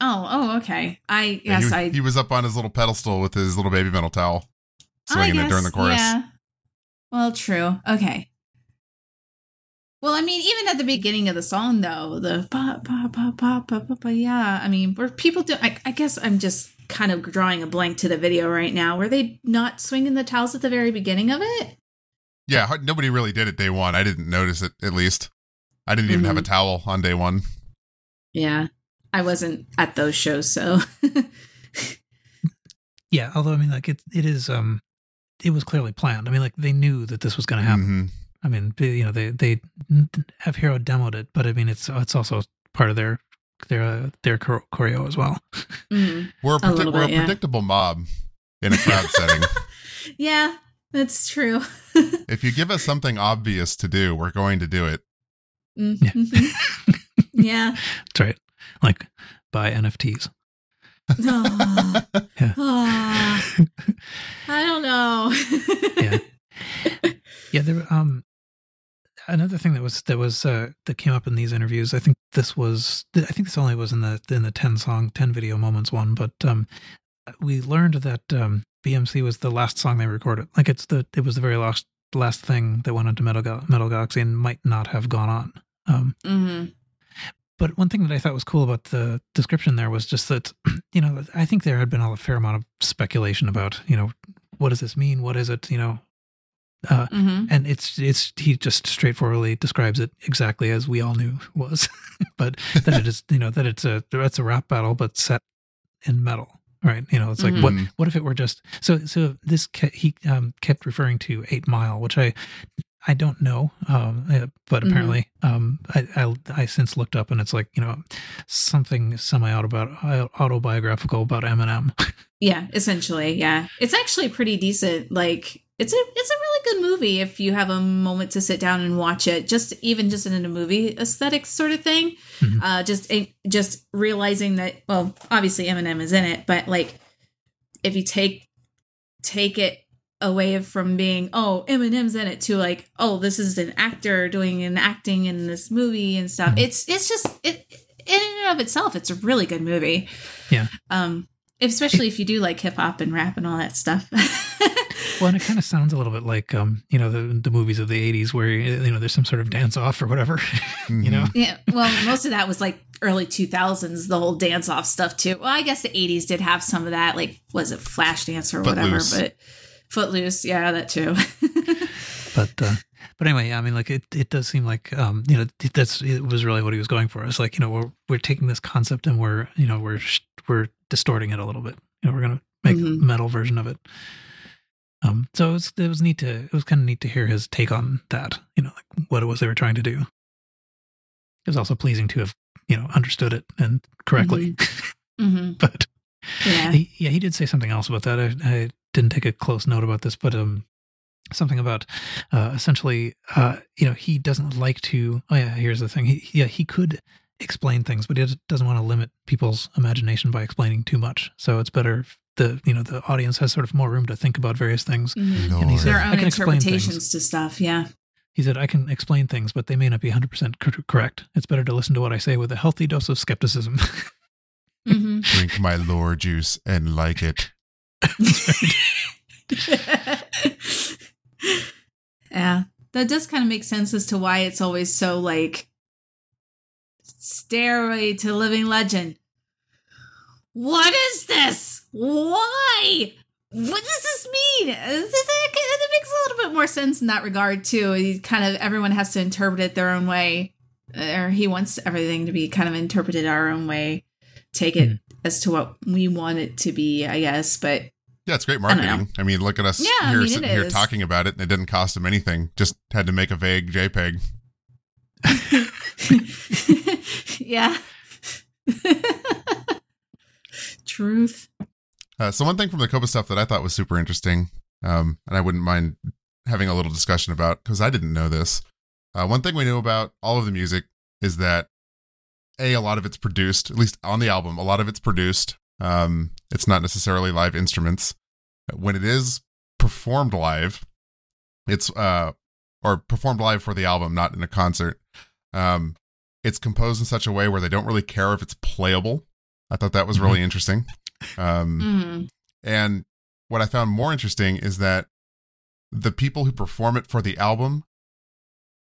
oh, oh, okay. I Yeah, yes, he, I he was up on his little pedestal with his little baby metal towel, swinging I it during the chorus. Yeah. Well, true. Okay. Well, I mean, even at the beginning of the song, though, the pa pa pa pa pa pa, pa yeah. I mean, were people do? I, I guess I'm just kind of drawing a blank to the video right now. Were they not swinging the towels at the very beginning of it? Yeah, nobody really did it day one. I didn't notice it at least. I didn't even have a Mm-hmm. towel on day one. Yeah, I wasn't at those shows, so [LAUGHS] Yeah, although I mean, like it it is um, it was clearly planned. I mean, like they knew that this was going to happen. Mhm. I mean, they- you know, they they F Hero demoed it, but I mean, it's it's also part of their their uh, their choreo as well. Mhm. We're a, A predict- we're a yeah. predictable mob in a crowd setting. [LAUGHS] yeah, that's true. [LAUGHS] If you give us something obvious to do, we're going to do it. Mhm. [LAUGHS] yeah. That's right. Like buy NFTs. Aw. Yeah. Aw. I don't know. Yeah. Yeah, there um another thing that was that was uh that came up in these interviews. I think this was I think this only was in the in the 10 song 10 video moments one, but um we learned that um BMC was the last song they recorded. Like it's the it was the very last last thing that went onto Metal Metal Galaxy and might not have gone on. Um hmm but one thing that I thought was cool about the description there was just that, [CLEARS THROAT] you know, I think there had been a fair amount of speculation about, you know, what does this mean? What is it? You know, uh, hmm and it's it's he just straightforwardly describes it exactly as we all knew was, [LAUGHS] but that it is, you know, that it's a it's a rap battle but set in metal, right? You know, it's like what Mhm. what if it were just so so this ke- he um, kept referring to Eight Mile, which I I don't know, um, uh, but Mhm. apparently um, I, I I since looked up and it's like you know something semi autobiographical about Eminem. [LAUGHS] Yeah, essentially, yeah. It's actually pretty decent. Like it's a it's a really good movie if you have a moment to sit down and watch it. Just even just in a movie aesthetic sort of thing. Mhm. Uh, just just realizing that well, obviously Eminem is in it, but like if you take take it away from being oh Eminem's in it to like oh this is an actor doing an acting in this movie and stuff. Mhm. It's it's just it in and of itself it's a really good movie. Yeah. Um especially if you do like hip hop and rap and all that stuff. [LAUGHS] Well, and it kind of sounds a little bit like um, you know the the movies of the '80s where you know there's some sort of dance off or whatever, [LAUGHS] you know. Yeah, well, most of that was like early 2000s, the whole dance off stuff too. Well, I guess the 80s did have some of that, like was it Flashdance or whatever, Footloose. but Footloose, yeah, that too. [LAUGHS] But uh, but anyway, I mean, like it, it does seem like um, you know that's it was really what he was going for. It's like you know we're we're taking this concept and we're you know we're we're distorting it a little bit. You know, we're gonna make Mhm. a metal version of it. Um, so it was it was neat to it was kind of neat to hear his take on that. You know, like what it was they were trying to do. It was also pleasing to have you know understood it and correctly. hmm [LAUGHS] but Yeah. he, yeah, he did say something else about that. I, I didn't take a close note about this, but um, something about uh, essentially, uh, you know, he doesn't like to. Oh yeah, here's the thing. He, yeah, he could explain things, but he doesn't want to limit people's imagination by explaining too much. So it's better the you know the audience has sort of more room to think about various things. Mhm. And he said, Their I own can interpretations things. to stuff, yeah. He said, I can explain things, but they may not be 100% cor- correct. It's better to listen to what I say with a healthy dose of skepticism. [LAUGHS] hmm Drink my lore juice and like it. [LAUGHS] yeah, that does kind of make sense as to why it's always so like stairway to living legend. What is this? Why? What does this mean? This It makes a little bit more sense in that regard too. He kind of everyone has to interpret it their own way, or he wants everything to be kind of interpreted our own way. Take it Mhm. as to what we want it to be, I guess. But Yeah, it's great marketing. I, mean, look at us Yeah, I here mean, sitting here is. talking about it, and it didn't cost him anything. Just had to make a vague JPEG. [LAUGHS] yeah. [LAUGHS] Truth. Uh, so one thing from the Koba stuff that I thought was super interesting, um, and I wouldn't mind having a little discussion about because I didn't know this. Uh, one thing we knew about all of the music is that a a lot of it's produced, at least on the album, a lot of it's produced. Um, it's not necessarily live instruments. When it is performed live, it's uh or performed live for the album, not in a concert. Um, it's composed in such a way where they don't really care if it's playable. I thought that was really interesting. Um, Mm. and what I found more interesting is that the people who perform it for the album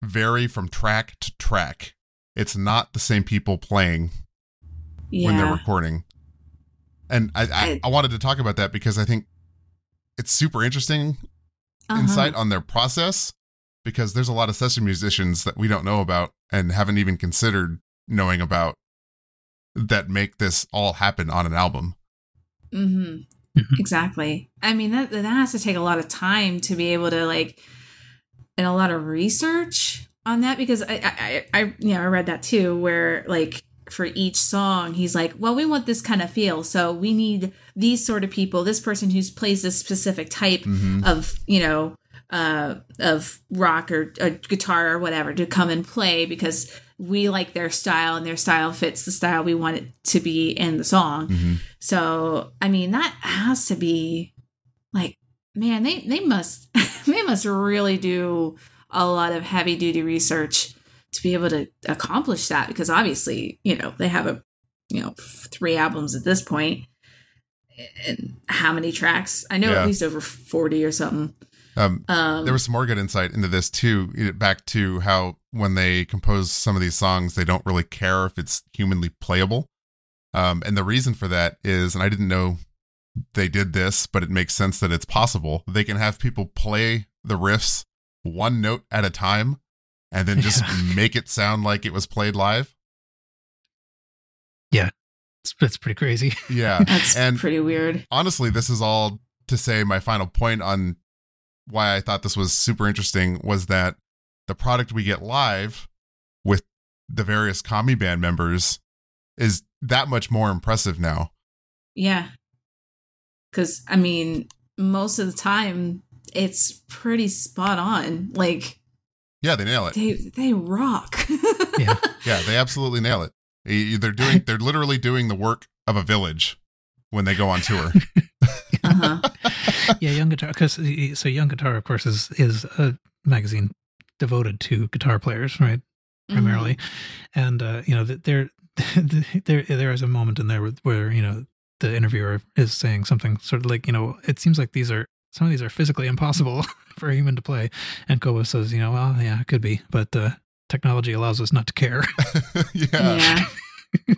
vary from track to track. It's not the same people playing Yeah. when they're recording. And I, I, I- wanted to talk about that because I think it's super interesting Uh-huh. insight on their process because there's a lot of session musicians that we don't know about and haven't even considered knowing about that make this all happen on an album. Hmm Mhm. Exactly. I mean, that that has to take a lot of time to be able to like, and a lot of research on that because I, I, I, I you know, I read that too, where like for each song, he's like, well, we want this kind of feel, so we need these sort of people, this person who plays this specific type Mhm. of, you know, uh, of rock or, or guitar or whatever to come and play because we like their style and their style fits the style we want it to be in the song. Mhm. So, I mean, that has to be like, man, they they must [LAUGHS] they must really do a lot of heavy duty research to be able to accomplish that because obviously, you know, they have a you know, three albums at this. And how many tracks? I know Yeah. at least over 40 or something. Um, Um there was some more good insight into this too back to how when they compose some of these songs they don't really care if it's humanly playable um, and the reason for that is and i didn't know they did this but it makes sense that it's possible they can have people play the riffs one note at a time and then just [LAUGHS] Yeah. make it sound like it was played live It's, it's pretty crazy. yeah that's and- pretty weird. honestly, this is all to say my final point on why I thought this was super interesting was that the product we get live with the various Kami band members is that much more impressive now. Yeah. Cuz I mean, most of the time it's pretty spot on. Like Yeah, they nail it. they they rock. [LAUGHS] Yeah. Yeah, they absolutely nail it. They're doing they're literally doing the work of a village when they go on tour. [LAUGHS] uh-huh. Yeah, Young Guitar. Because so Young Guitar, of course, is is a magazine devoted to guitar players, right? Primarily, and uh, you know, th- there, [LAUGHS] there, there is a moment in there where, where you know the interviewer is saying something sort of like, you know, it seems like these are some of these are physically impossible [LAUGHS] for a human to play, and Koba says, you know, well, yeah, it could be, but uh, technology allows us not to care. [LAUGHS] yeah. Yeah.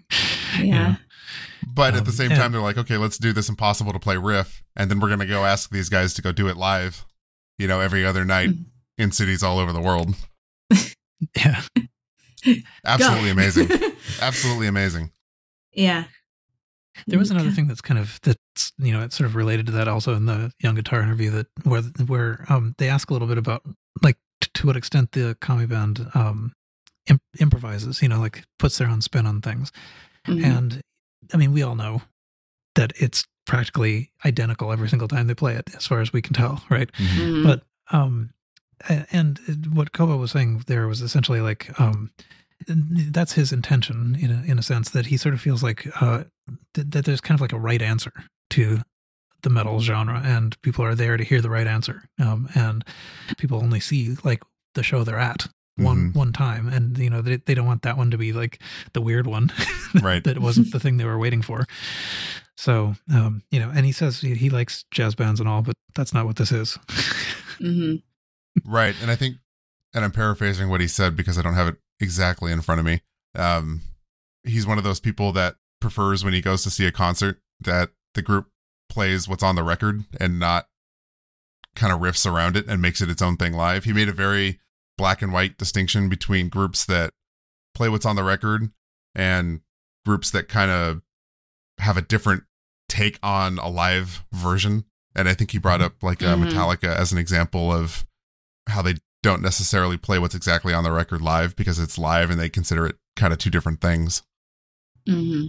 Yeah. Know? But at the Um, same and- time they're like, okay, let's do this impossible to play riff and then we're going to go ask these guys to go do it live, you know, every other night Mhm. in cities all over the world. [LAUGHS] yeah. [LAUGHS] Absolutely amazing. [LAUGHS] Absolutely amazing. yeah. There was another thing that's kind of that's you know it's sort of related to that also in the young guitar interview that where where um they ask a little bit about like t- to what extent the Kami band um imp- improvises you know like puts their own spin on things Mhm. and I mean we all know that it's practically identical every single time they play it as far as we can tell right? Mhm. but um and what koba was saying there was essentially like um that's his intention in a, in a sense that he sort of feels like uh th- that there's kind of like a right answer to the metal genre and people are there to hear the right answer um and people only see like the show they're at one Mhm. one time and you know they, they don't want that one to be like the weird one [LAUGHS] Right. that wasn't the thing they were waiting for so um you know and he says he, he likes jazz bands and all but that's not what this is Mhm. Right. And I think, and I'm paraphrasing what he said because I don't have it exactly in front of me. Um, he's one of those people that prefers when he goes to see a concert that the group plays what's on the record and not kind of riffs around it and makes it its own thing live. He made a very black and white distinction between groups that play what's on the record and groups that kind of have a different take on a live version And I think he brought up like uh, Mhm. Metallica as an example of how they don't necessarily play what's exactly on the record live because it's live and they consider it kind of two different things. hmm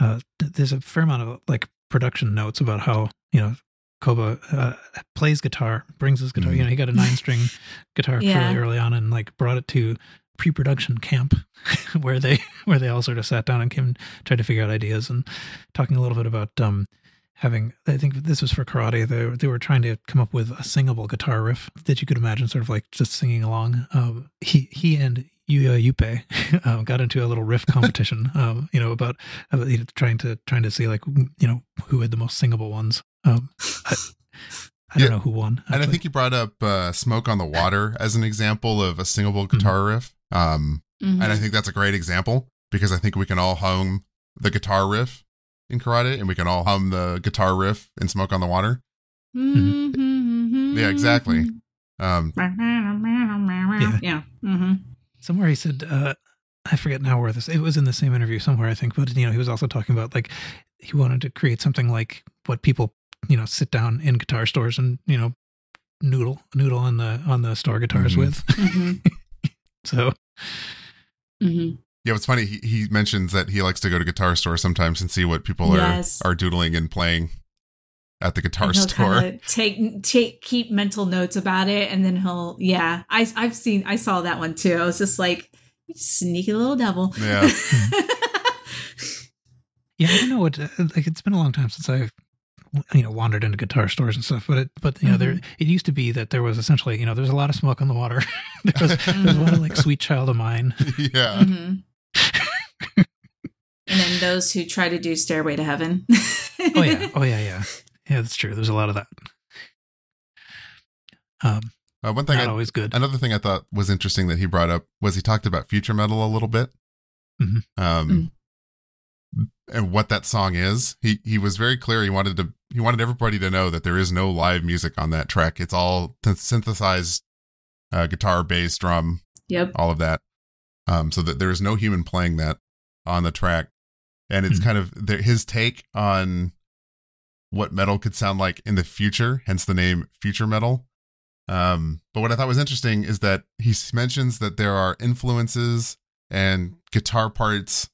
uh, there's a fair amount of like production notes about how you know Koba uh, plays guitar, brings his guitar. Mhm. You know, he got a nine string [LAUGHS] guitar Yeah. fairly early on, and like brought it to pre-production camp [LAUGHS] where they where they all sort of sat down and came tried to figure out ideas and talking a little bit about um having I think this was for karate they they were trying to come up with a singable guitar riff that you could imagine sort of like just singing along um he he and Yuyoyuppe [LAUGHS] um, got into a little riff competition [LAUGHS] um you know about, about you know, trying to trying to see like you know who had the most singable ones um I, I don't know who won And I think he brought up uh, Smoke on the Water as an example of a singable guitar riff. Um, hmm And I think that's a great example because I think we can all hum the guitar riff in karate and we can all hum the guitar riff in Smoke on the Water. Mm-hmm. Yeah, exactly. Um, Yeah. Yeah. hmm somewhere he said uh i forget now where this it was in the same interview somewhere i think but you know he was also talking about like he wanted to create something like what people you know sit down in guitar stores and you know noodle noodle on the on the store guitars Mhm. with hmm [LAUGHS] so hmm yeah, it's funny. He, he mentions that he likes to go to guitar stores sometimes and see what people Yes. are, are doodling and playing at the guitar he'll store. take take keep mental notes about it, and then he'll yeah. I I've seen I saw that one too. I was just like sneaky little devil. Yeah. [LAUGHS] yeah i don't know what uh, like it's been a long time since i've you know wandered into guitar stores and stuff but it but you know there it used to be that there was essentially you know there's a lot of smoke on the water [LAUGHS] there was there was a lot of like sweet child of mine [LAUGHS] yeah. Mhm. and then those who try to do Stairway to Heaven. oh yeah oh yeah yeah yeah that's true there's a lot of that um Uh, one thing not I, always good Another thing I thought was interesting that he brought up was he talked about future metal a little bit, Mhm. um, and what that song is. He he was very clear. He wanted to he wanted everybody to know that there is no live music on that track. It's all t- synthesized uh, guitar, bass, drum, Yep. all of that. Um, so that there is no human playing that on the track, and it's Hmm. kind of the, his take on what metal could sound like in the future. Hence the name future metal. Um, but what I thought was interesting is that he mentions that there are influences and guitar parts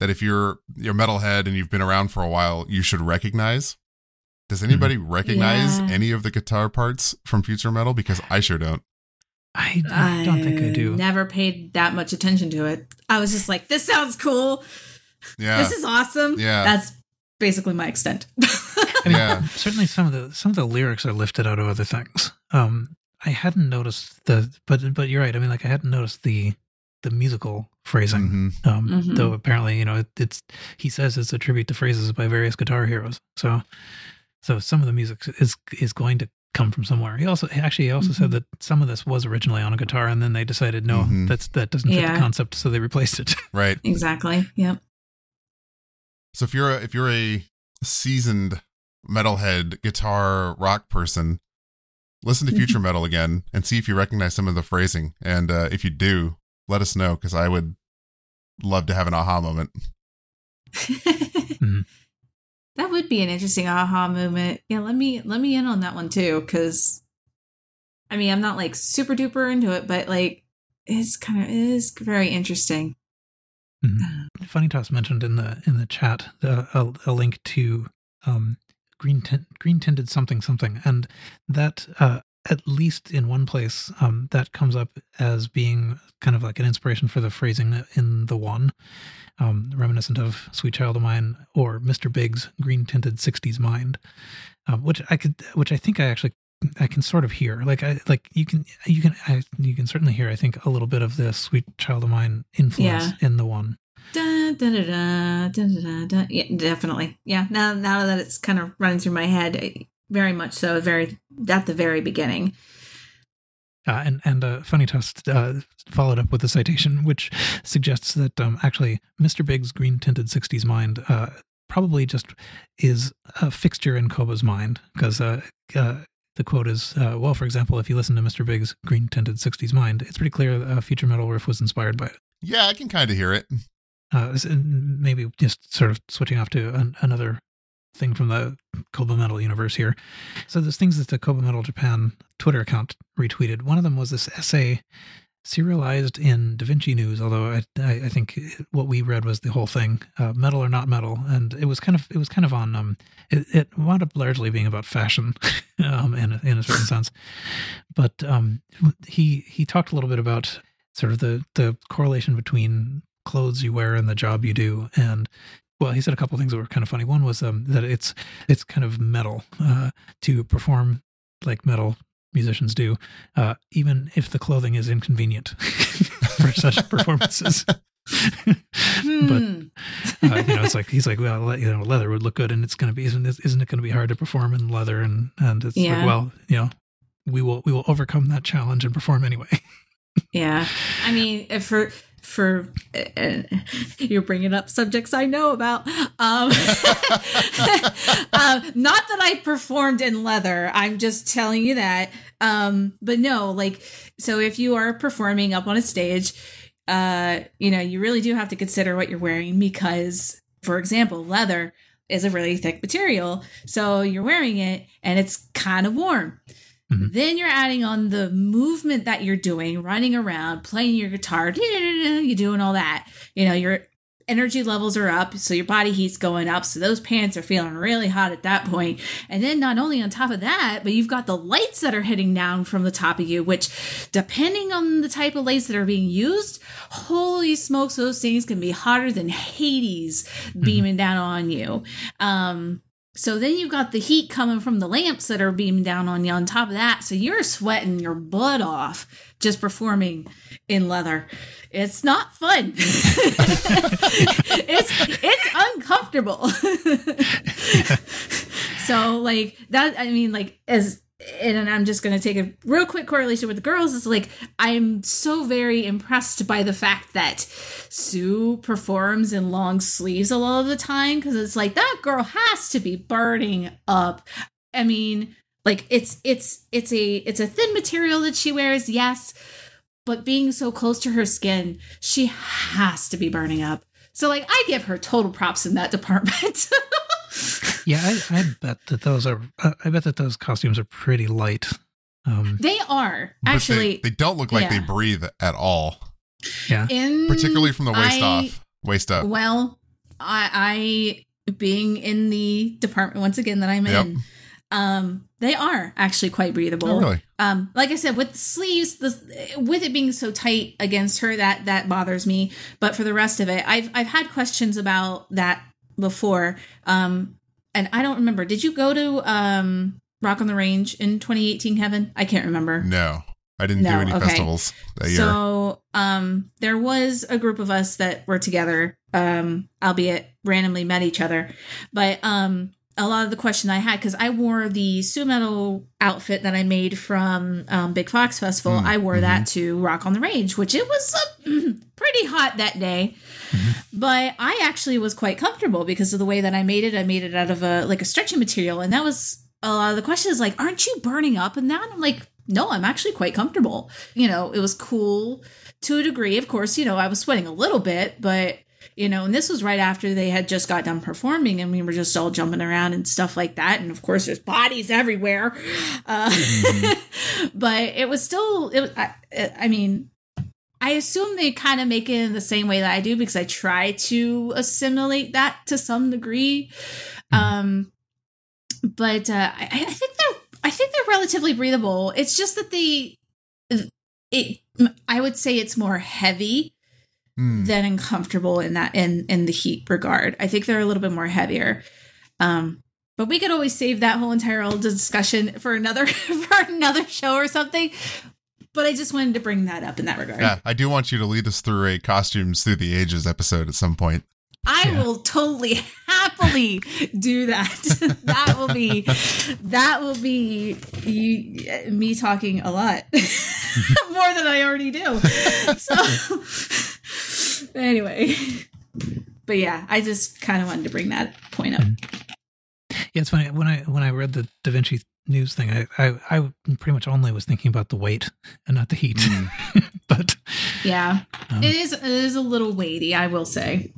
that if you're you're metalhead and you've been around for a while, you should recognize. Does anybody recognize Yeah. any of the guitar parts from future metal? Because I sure don't. I, I don't think I do Never paid that much attention to it. I was just like, this sounds cool. Yeah. This is awesome. Yeah. That's basically my extent. I [LAUGHS] mean, Yeah. [LAUGHS] certainly some of the some of the lyrics are lifted out of other things. Um, I hadn't noticed the, but but you're right. I mean, like I hadn't noticed the the musical phrasing. Mhm. Um, Mhm. though apparently, you know, it, it's he says it's a tribute to phrases by various guitar heroes. So, so some of the music is is going to come from somewhere. He also actually he also said Mhm. that some of this was originally on a guitar, and then they decided no, Mhm. that's that doesn't fit Yeah. the concept, so they replaced it. [LAUGHS] Right. exactly. Yep. So if you're a, if you're a seasoned metalhead guitar rock person, listen to future [LAUGHS] metal again and see if you recognize some of the phrasing. And uh, if you do, let us know because I would love to have an aha moment. [LAUGHS] That would be an interesting aha moment. Yeah, let me let me in on that one too, because I mean I'm not like super duper into it, but like it's kind of it is very interesting. Funny Toss mentioned in the in the chat the, a, a link to um, green tint, green tinted something something, and that uh, at least in one place um, that comes up as being kind of like an inspiration for the phrasing in the one, um, reminiscent of "Sweet Child of Mine" or Mr. Big's "Green Tinted '60s Mind," um, which I could, which I think I actually I can sort of hear. Like I like you can you can I, you can certainly hear. I think a little bit of the "Sweet Child of Mine" influence in the one. Da, da, da, da, da, da, da. Yeah, definitely. Yeah. Now now that it's kind of running through my head, I- very much so. Very at the very beginning. Uh, and and uh, Funny Toss uh, followed up with a citation which suggests that um, actually Mr. Big's green tinted 60s mind uh, probably just is a fixture in Koba's mind because uh, uh, the quote is, uh, well, for example, if you listen to Mr. Big's green tinted 60s mind, it's pretty clear that uh, Future Metal Riff was inspired by it. Yeah, I can kind of hear it. Uh, maybe just sort of switching off to an, another thing from the Koba Metal universe here. So there's things that the Koba Metal Japan Twitter account retweeted. One of them was this essay serialized in Da Vinci News, although I, I, think what we read was the whole thing, uh, metal or not metal, and it was kind of it was kind of on um, it, it wound up largely being about fashion, [LAUGHS] um, in a, in a certain sense, but um, he he talked a little bit about sort of the the correlation between clothes you wear and the job you do, and well, he said a couple things that were kind of funny. One was um, that it's it's kind of metal uh, to perform like metal musicians do, uh, even if the clothing is inconvenient [LAUGHS] for such [LAUGHS] performances. Hmm. but uh, you know, it's like he's like, well, you know, leather would look good, and it's going to be, isn't it, isn't it going to be hard to perform in leather? And and it's Yeah. like, well, you know, we will we will overcome that challenge and perform anyway. Yeah, I mean, if for for uh, you're bringing up subjects I know about. Um, [LAUGHS] um, not that I performed in leather. I'm just telling you that. Um, but no, like, so if you are performing up on a stage, uh, you know, you really do have to consider what you're wearing because, for example, leather is a really thick material. So you're wearing it and it's kind of warm. Mhm. Then you're adding on the movement that you're doing, running around, playing your guitar, you're doing all that. You know, your energy levels are up, so your body heat's going up. So those pants are feeling really hot at that point. And then not only on top of that, but you've got the lights that are hitting down from the top of you, which depending on the type of lights that are being used, holy smokes, those things can be hotter than Hades beaming down on you. Um, so then you've got the heat coming from the lamps that are beaming down on you on top of that. So you're sweating your butt off just performing in leather. It's not fun. [LAUGHS] it's it's uncomfortable. [LAUGHS] so like that I mean like as and I'm just going to take a real quick correlation with the girls is like I'm so very impressed by the fact that Su performs in long sleeves a lot of the time because it's like that girl has to be burning up. I mean, like it's it's it's a it's a thin material that she wears, yes, but being so close to her skin, she has to be burning up. So like I give her total props in that [LAUGHS] department. [LAUGHS] yeah, I, I bet that those are. Uh, I bet that those costumes are pretty light. Um, they are But they- actually they, don't look like they breathe at all, yeah, in particularly from the waist I- off, waist up. Well, I, I being in the department once again that I'm Yep. in, um, they are actually quite breathable. Oh, really? Um, like I said, with the sleeves, the with it being so tight against her, that that bothers me. But for the rest of it, I've I've had questions about that before. Um, and I don't remember. Did you go to um Rock on the Range in 2018, Kevin? I can't remember. No, I didn't do any okay. festivals that year. So um there was a group of us that were together, um, albeit randomly met each other. But um a lot of the question I had, because I wore the Su-metal outfit that I made from um, Big Fox Festival, Mm, I wore that to Rock on the Range, which it was uh, [CLEARS THROAT] pretty hot that day. But I actually was quite comfortable because of the way that I made it. I made it out of a like a stretchy material, and that was a lot of the questions like, "Aren't you burning up in that?" I'm like, "No, I'm actually quite comfortable." You know, it was cool to a degree. Of course, you know, I was sweating a little bit, but you know, and this was right after they had just got done performing, and we were just all jumping around and stuff like that. And of course, there's bodies everywhere. Uh, [LAUGHS] but it was still, it I, I mean, I assume they kind of make it in the same way that I do because I try to assimilate that to some degree. Um, but uh, I, I think they're I think they're relatively breathable. It's just that they it I would say it's more heavy Hmm. than uncomfortable in that in in the heat regard. I think they're a little bit more heavier. Um, but we could always save that whole entire old discussion for another [LAUGHS] for another show or something. But I just wanted to bring that up in that regard. Yeah, I do want you to lead us through a costumes through the ages episode at some point. I Yeah. will totally [LAUGHS] happily do that. [LAUGHS] that will be that will be you, me talking a lot more than I already do. So anyway, but yeah, I just kind of wanted to bring that point up. yeah. It's funny when I when I read the Da Vinci News thing, I I, I pretty much only was thinking about the weight and not the heat. [LAUGHS] but Yeah, um, it is it is a little weighty, I will say.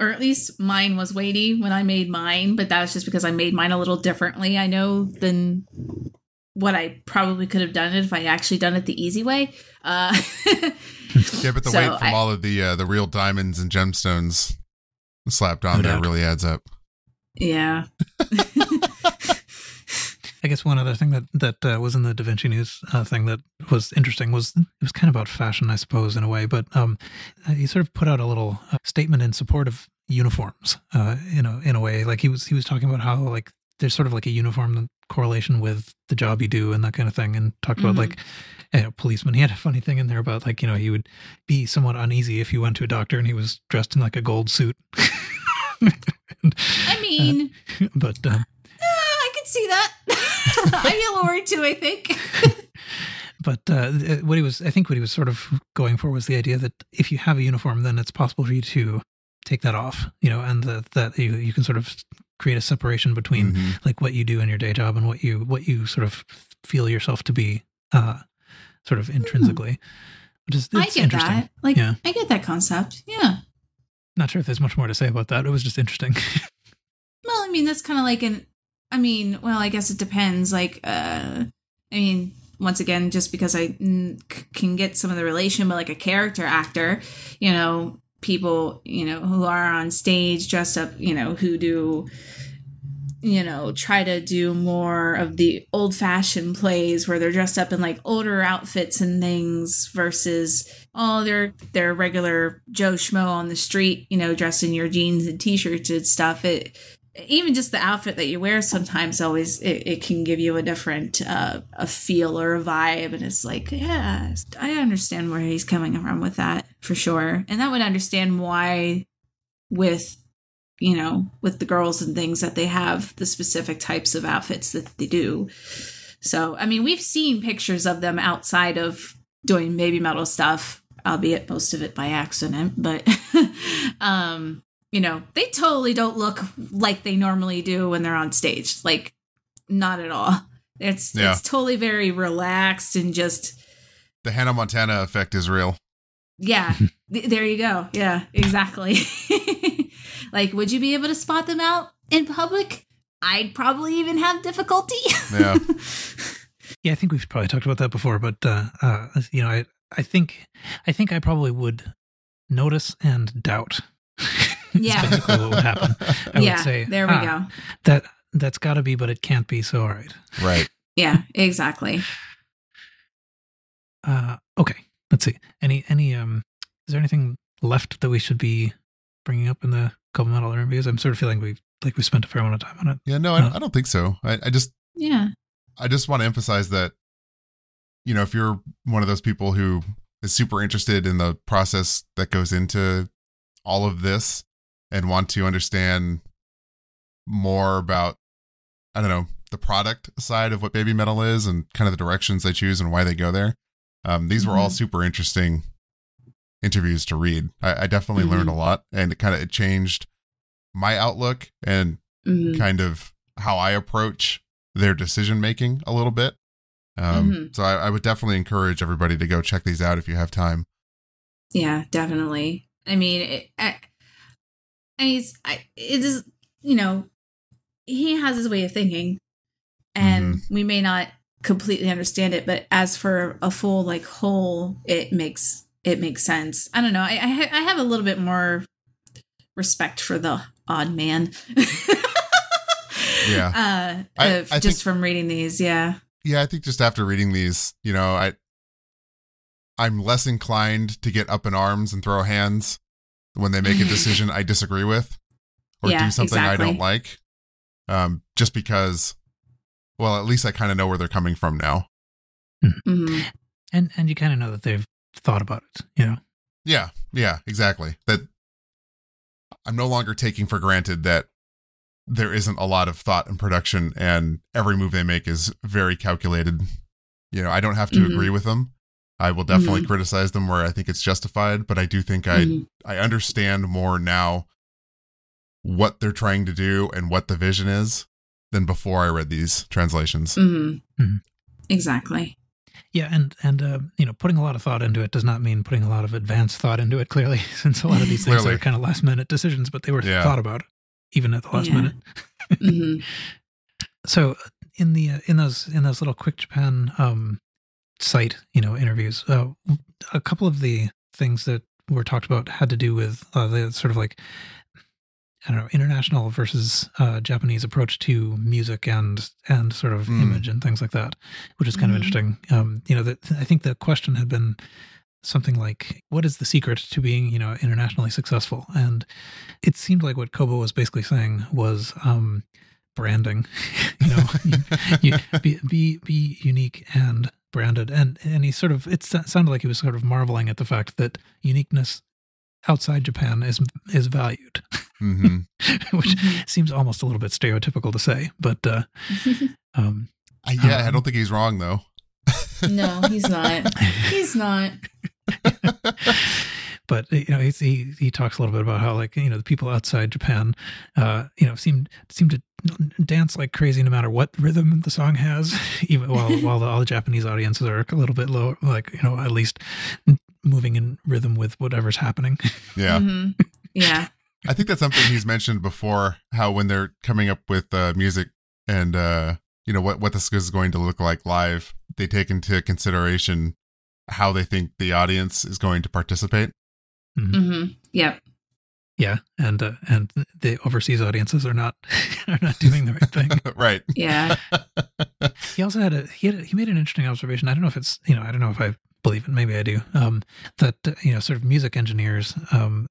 or at least mine was weighty when I made mine, but that was just because I made mine a little differently. I know than what I probably could have done it if I actually done it the easy way. Uh, [LAUGHS] yeah, but the So weight from I- all of the uh, the real diamonds and gemstones slapped on No there doubt. really adds up. yeah. [LAUGHS] I guess one other thing that that uh, was in the Da Vinci News uh, thing that was interesting was it was kind of about fashion, I suppose, in a way. But um, uh, he sort of put out a little uh, statement in support of uniforms, uh, in a in a way. Like he was he was talking about how like there's sort of like a uniform correlation with the job you do and that kind of thing, and talked about Mhm. like you know, policeman. He had a funny thing in there about like you know he would be somewhat uneasy if you went to a doctor and he was dressed in like a gold suit. I [LAUGHS] mean, but um, uh, I could see that. [LAUGHS] I get a little worried too, I think. [LAUGHS] but uh, what he was, I think, what he was sort of going for was the idea that if you have a uniform, then it's possible for you to take that off, you know, and that that you you can sort of create a separation between Mhm. like what you do in your day job and what you what you sort of feel yourself to be, uh, sort of intrinsically. Which is I get interesting. that. Like, Yeah. I get that concept. Yeah. Not sure if there's much more to say about that. It was just interesting. [LAUGHS] Well, I mean, that's kind of like an. I mean, well, I guess it depends. Like, uh, I mean, once again, just because I can get some of the relation, but like a character actor, you know, people, you know, who are on stage dressed up, you know, who do, you know, try to do more of the old fashioned plays where they're dressed up in like older outfits and things versus oh they're they're regular Joe Schmo on the street, you know, dressed in your jeans and t-shirts and stuff. It even just the outfit that you wear sometimes always it, it can give you a different uh, a feel or a vibe and it's like yeah i understand where he's coming from with that for sure and that would understand why with you know with the girls and things that they have the specific types of outfits that they do so i mean we've seen pictures of them outside of doing Babymetal stuff albeit most of it by accident but [LAUGHS] um you know, they totally don't look like they normally do when they're on stage. Like, not at all. It's Yeah. it's totally very relaxed and just The Hannah Montana effect is real. yeah. [LAUGHS] th- there you go. Yeah, exactly. [LAUGHS] like, would you be able to spot them out in public? I'd probably even have difficulty. Yeah. [LAUGHS] Yeah, I think we've probably talked about that before, but uh, uh, you know, I I think I think I probably would notice and doubt. [LAUGHS] Yeah. basically what would happen. [LAUGHS] I yeah, would say there we "Ah, go. That that's got to be, but it can't be. So all right. right. Yeah, exactly. Uh, okay, let's see. Any any um, is there anything left that we should be bringing up in the Koba Metal interviews? I'm sort of feeling we like we spent a fair amount of time on it. Yeah, no, I, Uh, I don't think so. I, I just Yeah. I just want to emphasize that, you know, if you're one of those people who is super interested in the process that goes into all of this and want to understand more about, I don't know, the product side of what Babymetal is and kind of the directions they choose and why they go there. Um, these were all Mhm. super interesting interviews to read. I, I definitely Mhm. learned a lot and it kind of it changed my outlook and Mhm. kind of how I approach their decision making a little bit. Um, Mhm. So I, I would definitely encourage everybody to go check these out if you have time. Yeah, definitely. I mean, it, I, mean, it's, I, it is, you know, he has his way of thinking, and we may not completely understand it, but as for a full like whole, it makes it makes sense. I don't know. I I, ha- I have a little bit more respect for the odd man. [LAUGHS] Yeah. uh, I- of- I just think- from reading these. Yeah. Yeah, I think just after reading these, you know, I I'm less inclined to get up in arms and throw hands when they make a [LAUGHS] decision I disagree with or Yeah, do something I don't like. Um, just because, well, at least I kind of know where they're coming from now. hmm And and you kind of know that they've thought about it. You know. Yeah, yeah, exactly. That I'm no longer taking for granted that there isn't a lot of thought and production and every move they make is very calculated. You know, I don't have to Mhm. agree with them. I will definitely criticize them where I think it's justified, but I do think I Mhm. I understand more now what they're trying to do and what the vision is than before I read these translations. hmm Mhm. Exactly. Yeah, and and uh, you know, putting a lot of thought into it does not mean putting a lot of advanced thought into it. Clearly, [LAUGHS] since a lot of these things Clearly. are kind of last minute decisions, but they were Yeah. thought about even at the last Yeah. minute. hmm [LAUGHS] So in the uh, in those in those little quick Japan um, site you know interviews, uh, a couple of the things that were talked about had to do with uh, the sort of like I don't know international versus uh, Japanese approach to music and and sort of Mm. image and things like that, which is kind of Mhm. interesting. Um, you know, that I think the question had been something like what is the secret to being you know internationally successful and it seemed like what Koba was basically saying was um branding [LAUGHS] you know [LAUGHS] you, be, be be unique and branded and and he sort of it sounded like he was sort of marveling at the fact that uniqueness outside japan is is valued hmm [LAUGHS] which Mhm. seems almost a little bit stereotypical to say but uh [LAUGHS] um I, yeah, I Um, don't think he's wrong though. no, he's not. He's not. [LAUGHS] but you know he's, he he talks a little bit about how like you know the people outside Japan, uh, you know seem seem to dance like crazy no matter what rhythm the song has, even while while the, all the Japanese audiences are a little bit low, like you know at least moving in rhythm with whatever's happening. [LAUGHS] Yeah. Mhm. Yeah. I think that's something he's mentioned before. How when they're coming up with uh, music and uh, you know what what this is going to look like live, they take into consideration how they think the audience is going to participate. hmm Yep. Yeah, and uh, and the overseas audiences are not [LAUGHS] are not doing the right thing. [LAUGHS] right. Yeah. He also had a he had a, he made an interesting observation. I don't know if it's you know I don't know if I believe it. Maybe I do. Um, that uh, you know sort of music engineers um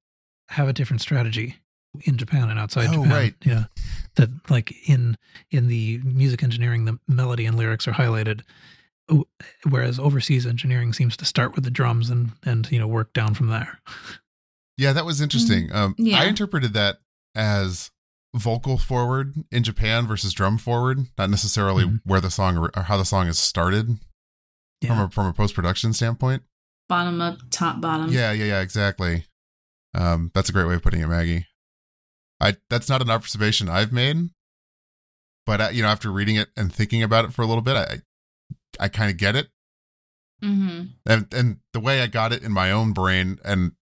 have a different strategy in Japan and outside Oh, Japan. right. Yeah, that like in in the music engineering, the melody and lyrics are highlighted, whereas overseas engineering seems to start with the drums and and you know work down from there. Yeah, that was interesting. Um, yeah. I interpreted that as vocal forward in Japan versus drum forward, not necessarily Mhm. where the song or how the song is started Yeah. from a from a post production standpoint. Bottom up, top bottom. Yeah, yeah, yeah, exactly. Um, that's a great way of putting it, Maggie. I that's not an observation I've made, but uh, you know, after reading it and thinking about it for a little bit, I I kind of get it, hmm and and the way I got it in my own brain, and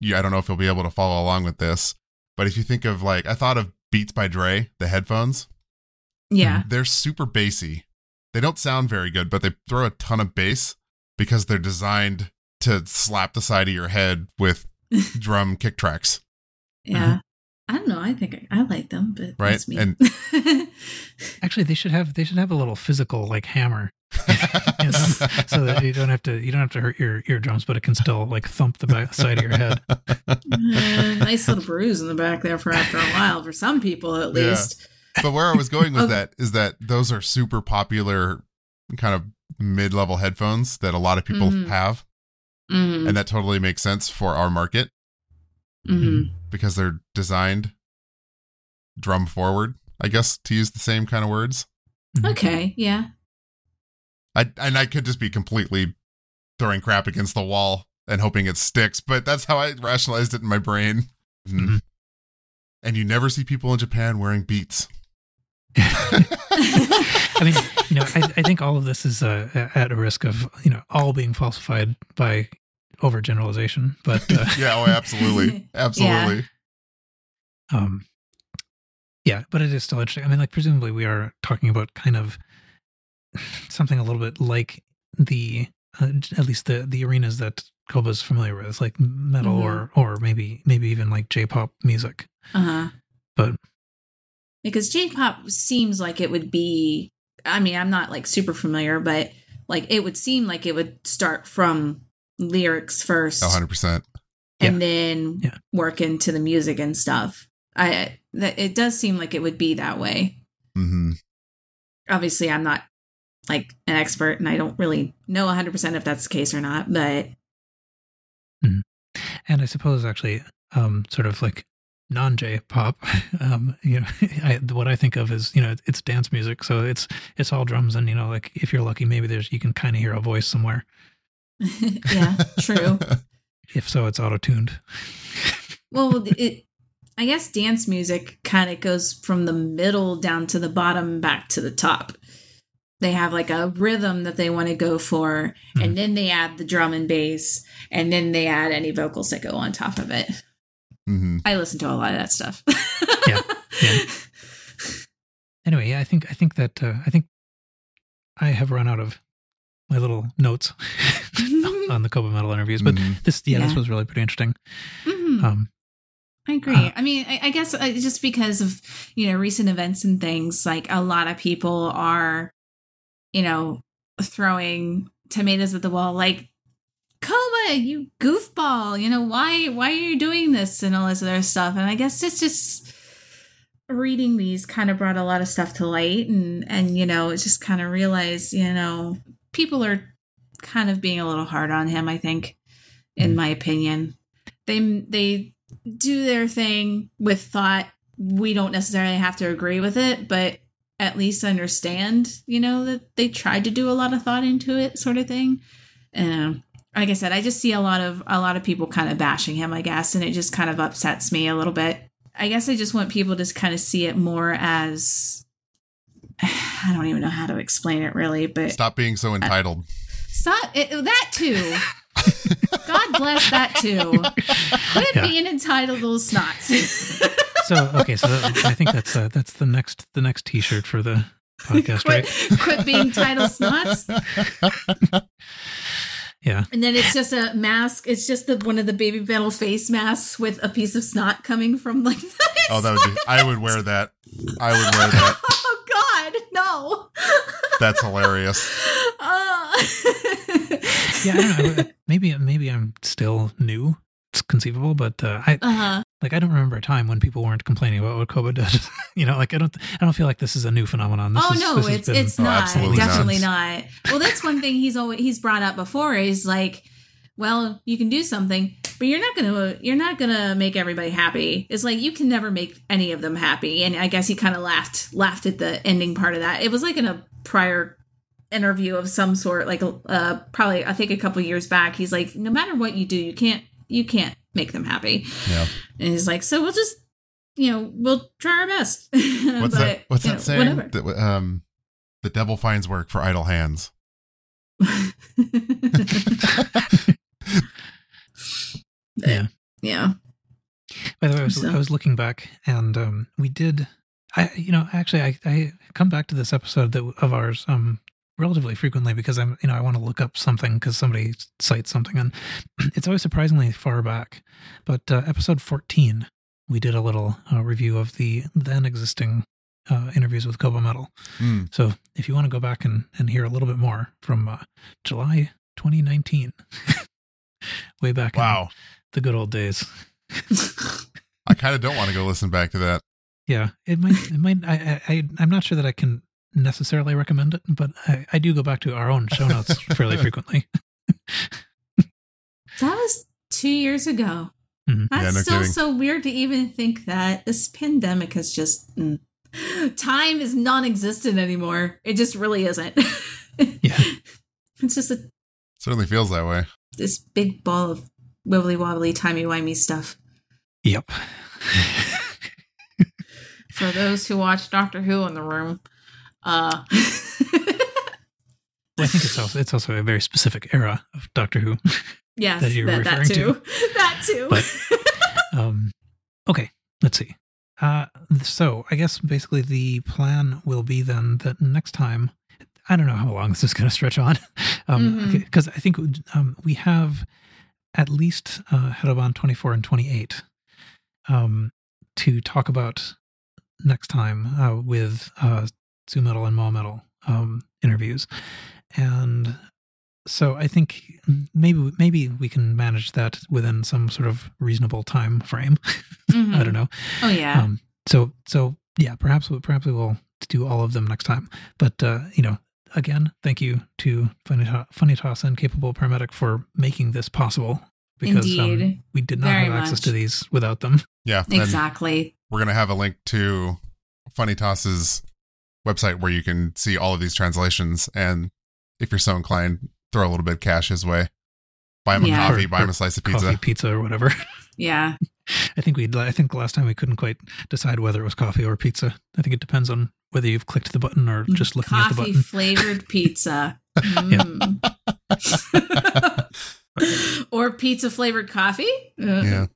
yeah, I don't know if you'll be able to follow along with this, but if you think of like I thought of Beats by Dre, the headphones, Yeah. they're super bassy. They don't sound very good, but they throw a ton of bass because they're designed to slap the side of your head with [LAUGHS] drum kick tracks. Yeah. I don't know. I think I, I like them, but Right, that's me. and- [LAUGHS] Actually, they should have they should have a little physical like hammer, [LAUGHS] you know, so that you don't have to you don't have to hurt your eardrums, but it can still like thump the back side of your head. Uh, nice little bruise in the back there for after a while, for some people at Yeah. least. But where I was going with [LAUGHS] that is that those are super popular kind of mid-level headphones that a lot of people Mhm. have hmm and that totally makes sense for our market hmm because they're designed drum forward, I guess to use the same kind of words. Okay. Yeah. I and I could just be completely throwing crap against the wall and hoping it sticks, but that's how I rationalized it in my brain. Mhm. Mhm. And you never see people in Japan wearing beats. [LAUGHS] I mean, you know, I, I think all of this is uh, at a risk of you know all being falsified by overgeneralization, but uh, [LAUGHS] yeah, oh, absolutely, [LAUGHS] absolutely. um, yeah, but it is still interesting. I mean, like presumably we are talking about kind of something a little bit like the uh, at least the the arenas that Koba's familiar with, like metal Mhm. or or maybe maybe even like J-pop music. Uh huh. But Because J-pop seems like it would be. I mean, I'm not like super familiar, but like it would seem like it would start from lyrics first, hundred percent. and then Yeah. work into the music and stuff. I that it does seem like it would be that way. Mm-hmm. Obviously, I'm not like an expert, and I don't really know 100 percent if that's the case or not. But and I suppose actually, um, sort of like non J pop, [LAUGHS] um, you know, [LAUGHS] I, what I think of is you know it's dance music, so it's it's all drums, and you know, like if you're lucky, maybe there's you can kind of hear a voice somewhere. [LAUGHS] yeah, true. If so, it's auto tuned. Well, it. I guess dance music kind of goes from the middle down to the bottom, back to the top. they have like a rhythm that they want to go for, Mhm. and then they add the drum and bass, and then they add any vocals that go on top of it. Hmm I listen to a lot of that stuff. [LAUGHS] Yeah, yeah. Anyway, yeah, I think I think that uh, I think I have run out of my little notes [LAUGHS] on the Koba Metal interviews, but Mhm. this yeah, this was really pretty interesting. Mhm. Um, I agree. Uh, I mean, I, I guess uh, just because of you know recent events and things, like a lot of people are, you know, throwing tomatoes at the wall, like You goofball. You know why? Why are you doing this and all this other stuff? And I guess it's just reading these kind of brought a lot of stuff to light, and and you know, it's just kind of realized, you know, people are kind of being a little hard on him. I think, in Mhm. my opinion, they they do their thing with thought. We don't necessarily have to agree with it, but at least understand, you know, that they tried to do a lot of thought into it, sort of thing. Um, like I said, I just see a lot of a lot of people kind of bashing him, I guess, and it just kind of upsets me a little bit. I guess I just want people to kind of see it more as [SIGHS] I don't even know how to explain it really, but Stop being so entitled. Stop it, that too. [LAUGHS] God bless that too. Quit Yeah. being entitled little snots. [LAUGHS] so okay, so that, I think that's uh, that's the next the next T-shirt for the [LAUGHS] podcast, quit, right? quit being titled snots. Yeah, And then it's just a mask. It's just the one of the Babymetal face masks with a piece of snot coming from like. [LAUGHS] oh, that would be. I would wear that. I would wear that. [LAUGHS] Oh God, no. That's hilarious. Oh. [LAUGHS] yeah. I don't know. Maybe maybe I'm still new. It's conceivable, but uh, I Uh huh. Like I don't remember a time when people weren't complaining about what Koba does. [LAUGHS] you know, like I don't I don't feel like this is a new phenomenon. This oh is, no, this it's been- it's Oh, not absolutely definitely not. not. Well, that's one thing he's always he's brought up before is like, well, you can do something, but you're not gonna you're not gonna make everybody happy. It's like you can never make any of them happy. And I guess he kind of laughed laughed at the ending part of that. It was like in a prior interview of some sort, like uh probably I think a couple years back. He's like, no matter what you do, you can't you can't make them happy. Yeah. And he's like, so we'll just you know we'll try our best. [LAUGHS] What's But, that? What's that know, saying? Whatever. That, um, the devil finds work for idle hands. [LAUGHS] yeah. yeah. By the way, I was, So- I was looking back, and um, we did. I, you know, actually, I, I come back to this episode that of ours um, relatively frequently because I'm, you know, I want to look up something because somebody cites something, and [CLEARS THROAT] it's always surprisingly far back. But uh, episode 14, we did a little uh, review of the then existing uh, interviews with Koba Metal. Mm. So if you want to go back and, and hear a little bit more from uh, July 2019, [LAUGHS] way back in Wow. the good old days. I kind of don't want to go listen back to that. Yeah, it might. It might. I. I- I'm not sure that I can necessarily recommend it, but I, I do go back to our own show notes [LAUGHS] fairly frequently. [LAUGHS] That was two years ago. Mhm. That's Yeah, no still kidding. so weird to even think that this pandemic has just mm. time is non-existent anymore. It just really isn't. [LAUGHS] Yeah. it's just a, Certainly feels that way. this big ball of wibbly wobbly timey wimey stuff. Yep. For those who watch Doctor Who in the room, uh, [LAUGHS] I think it's also it's also a very specific era of Doctor Who. [LAUGHS] yes, That you're that, that referring too, to. [LAUGHS] that too. But- Um, okay, let's see. Uh, so I guess basically the plan will be then that next time, I don't know how long this is going to stretch on, um, Mhm. because I think um, we have at least uh, Hedoban 24 and 28 um, to talk about next time uh, with uh, Su-metal and Moametal um, interviews, and so I think maybe maybe we can manage that within some sort of reasonable time frame. Mhm. [LAUGHS] I don't know. Oh yeah. Um, so so yeah, perhaps we- perhaps we will do all of them next time. But uh, you know, again, thank you to Funny, To- Funny Toss and Capable Paramedic for making this possible because um, Indeed. we did not Very have access much. to these without them. Yeah. exactly. we're going to have a link to Funny Toss's website where you can see all of these translations. And if you're so inclined, throw a little bit of cash his way. Buy him Yeah. a coffee, Or- buy him a slice of Coffee, pizza. pizza, or whatever. [LAUGHS] Yeah. I think we I think last time we couldn't quite decide whether it was coffee or pizza. I think it depends on whether you've clicked the button or just looking at the button. Coffee flavored [LAUGHS] pizza. Mm. [LAUGHS] or pizza flavored coffee. Yeah.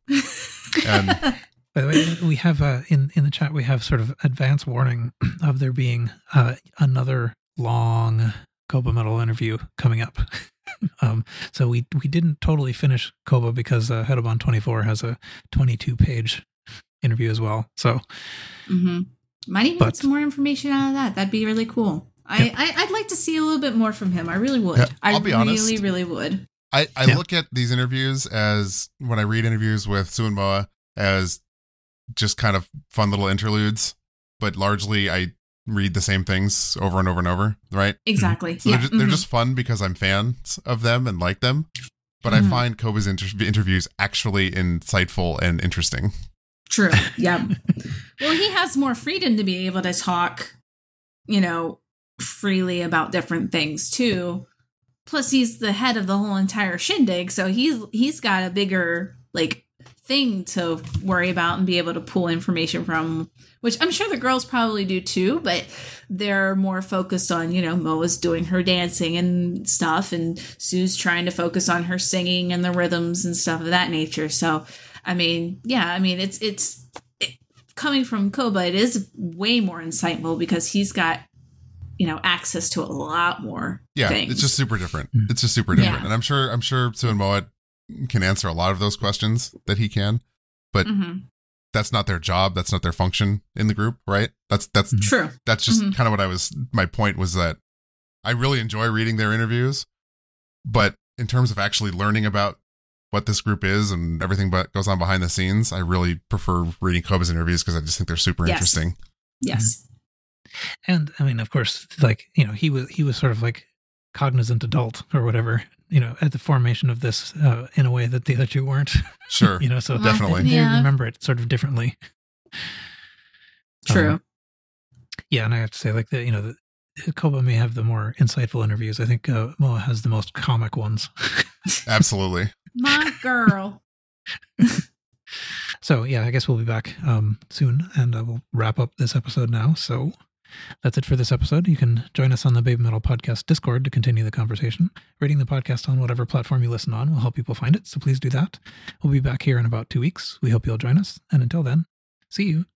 And By the way, we have uh, in in the chat we have sort of advance warning [CLEARS THROAT] of there being uh, another long Koba Metal interview coming up. [LAUGHS] um, so we we didn't totally finish Koba because uh, Hedoban 24 has a 22 page interview as well. So hmm Might even But- get some more information out of that. That'd be really cool. I, Yep. I I'd like to see a little bit more from him. I really would. Yeah, I I'll be really, honest. really would. I, I Yeah. look at these interviews as when I read interviews with Su and Moa as just kind of fun little interludes, but largely I read the same things over and over and over, right? Exactly. So yeah. they're, just, they're mhm. just fun because I'm fans of them and like them. But Mhm. I find Koba's inter- interviews actually insightful and interesting. True. [LAUGHS] Yeah. well, he has more freedom to be able to talk, you know, freely about different things too. Plus, he's the head of the whole entire shindig, so he's he's got a bigger like thing to worry about and be able to pull information from. Which I'm sure the girls probably do too, but they're more focused on, you know, Moa's doing her dancing and stuff, and Su's trying to focus on her singing and the rhythms and stuff of that nature. So, I mean, yeah, I mean, it's it's it, coming from Koba, it is way more insightful because he's got you know access to a lot more. Yeah, things. it's just super different. It's just super different. Yeah. And I'm sure I'm sure Su and Moa can answer a lot of those questions that he can. Mhm. That's not their job. That's not their function in the group, right? That's that's Mhm. true. that's just Mhm. kind of what I was my point was that I really enjoy reading their interviews, but in terms of actually learning about what this group is and everything but goes on behind the scenes, I really prefer reading Koba's interviews because I just think they're super Yes. interesting. Yes. and I mean, of course, like you know, he was he was sort of like cognizant adult or whatever, you know, at the formation of this uh, in a way that the other two weren't. Sure. [LAUGHS] you know, so Definitely. they Yeah. remember it sort of differently. True. Um, Yeah, and I have to say, like the you know, the, Koba may have the more insightful interviews. I think uh, Moa has the most comic ones. [LAUGHS] Absolutely. My girl. [LAUGHS] So yeah, I guess we'll be back um, soon, and uh, we'll wrap up this episode now. So that's it for this episode. You can join us on the Babymetal Podcast Discord to continue the conversation. Rating the podcast on whatever platform you listen on will help people find it, so please do that. We'll be back here in about two weeks. We hope you'll join us, and until then, see you.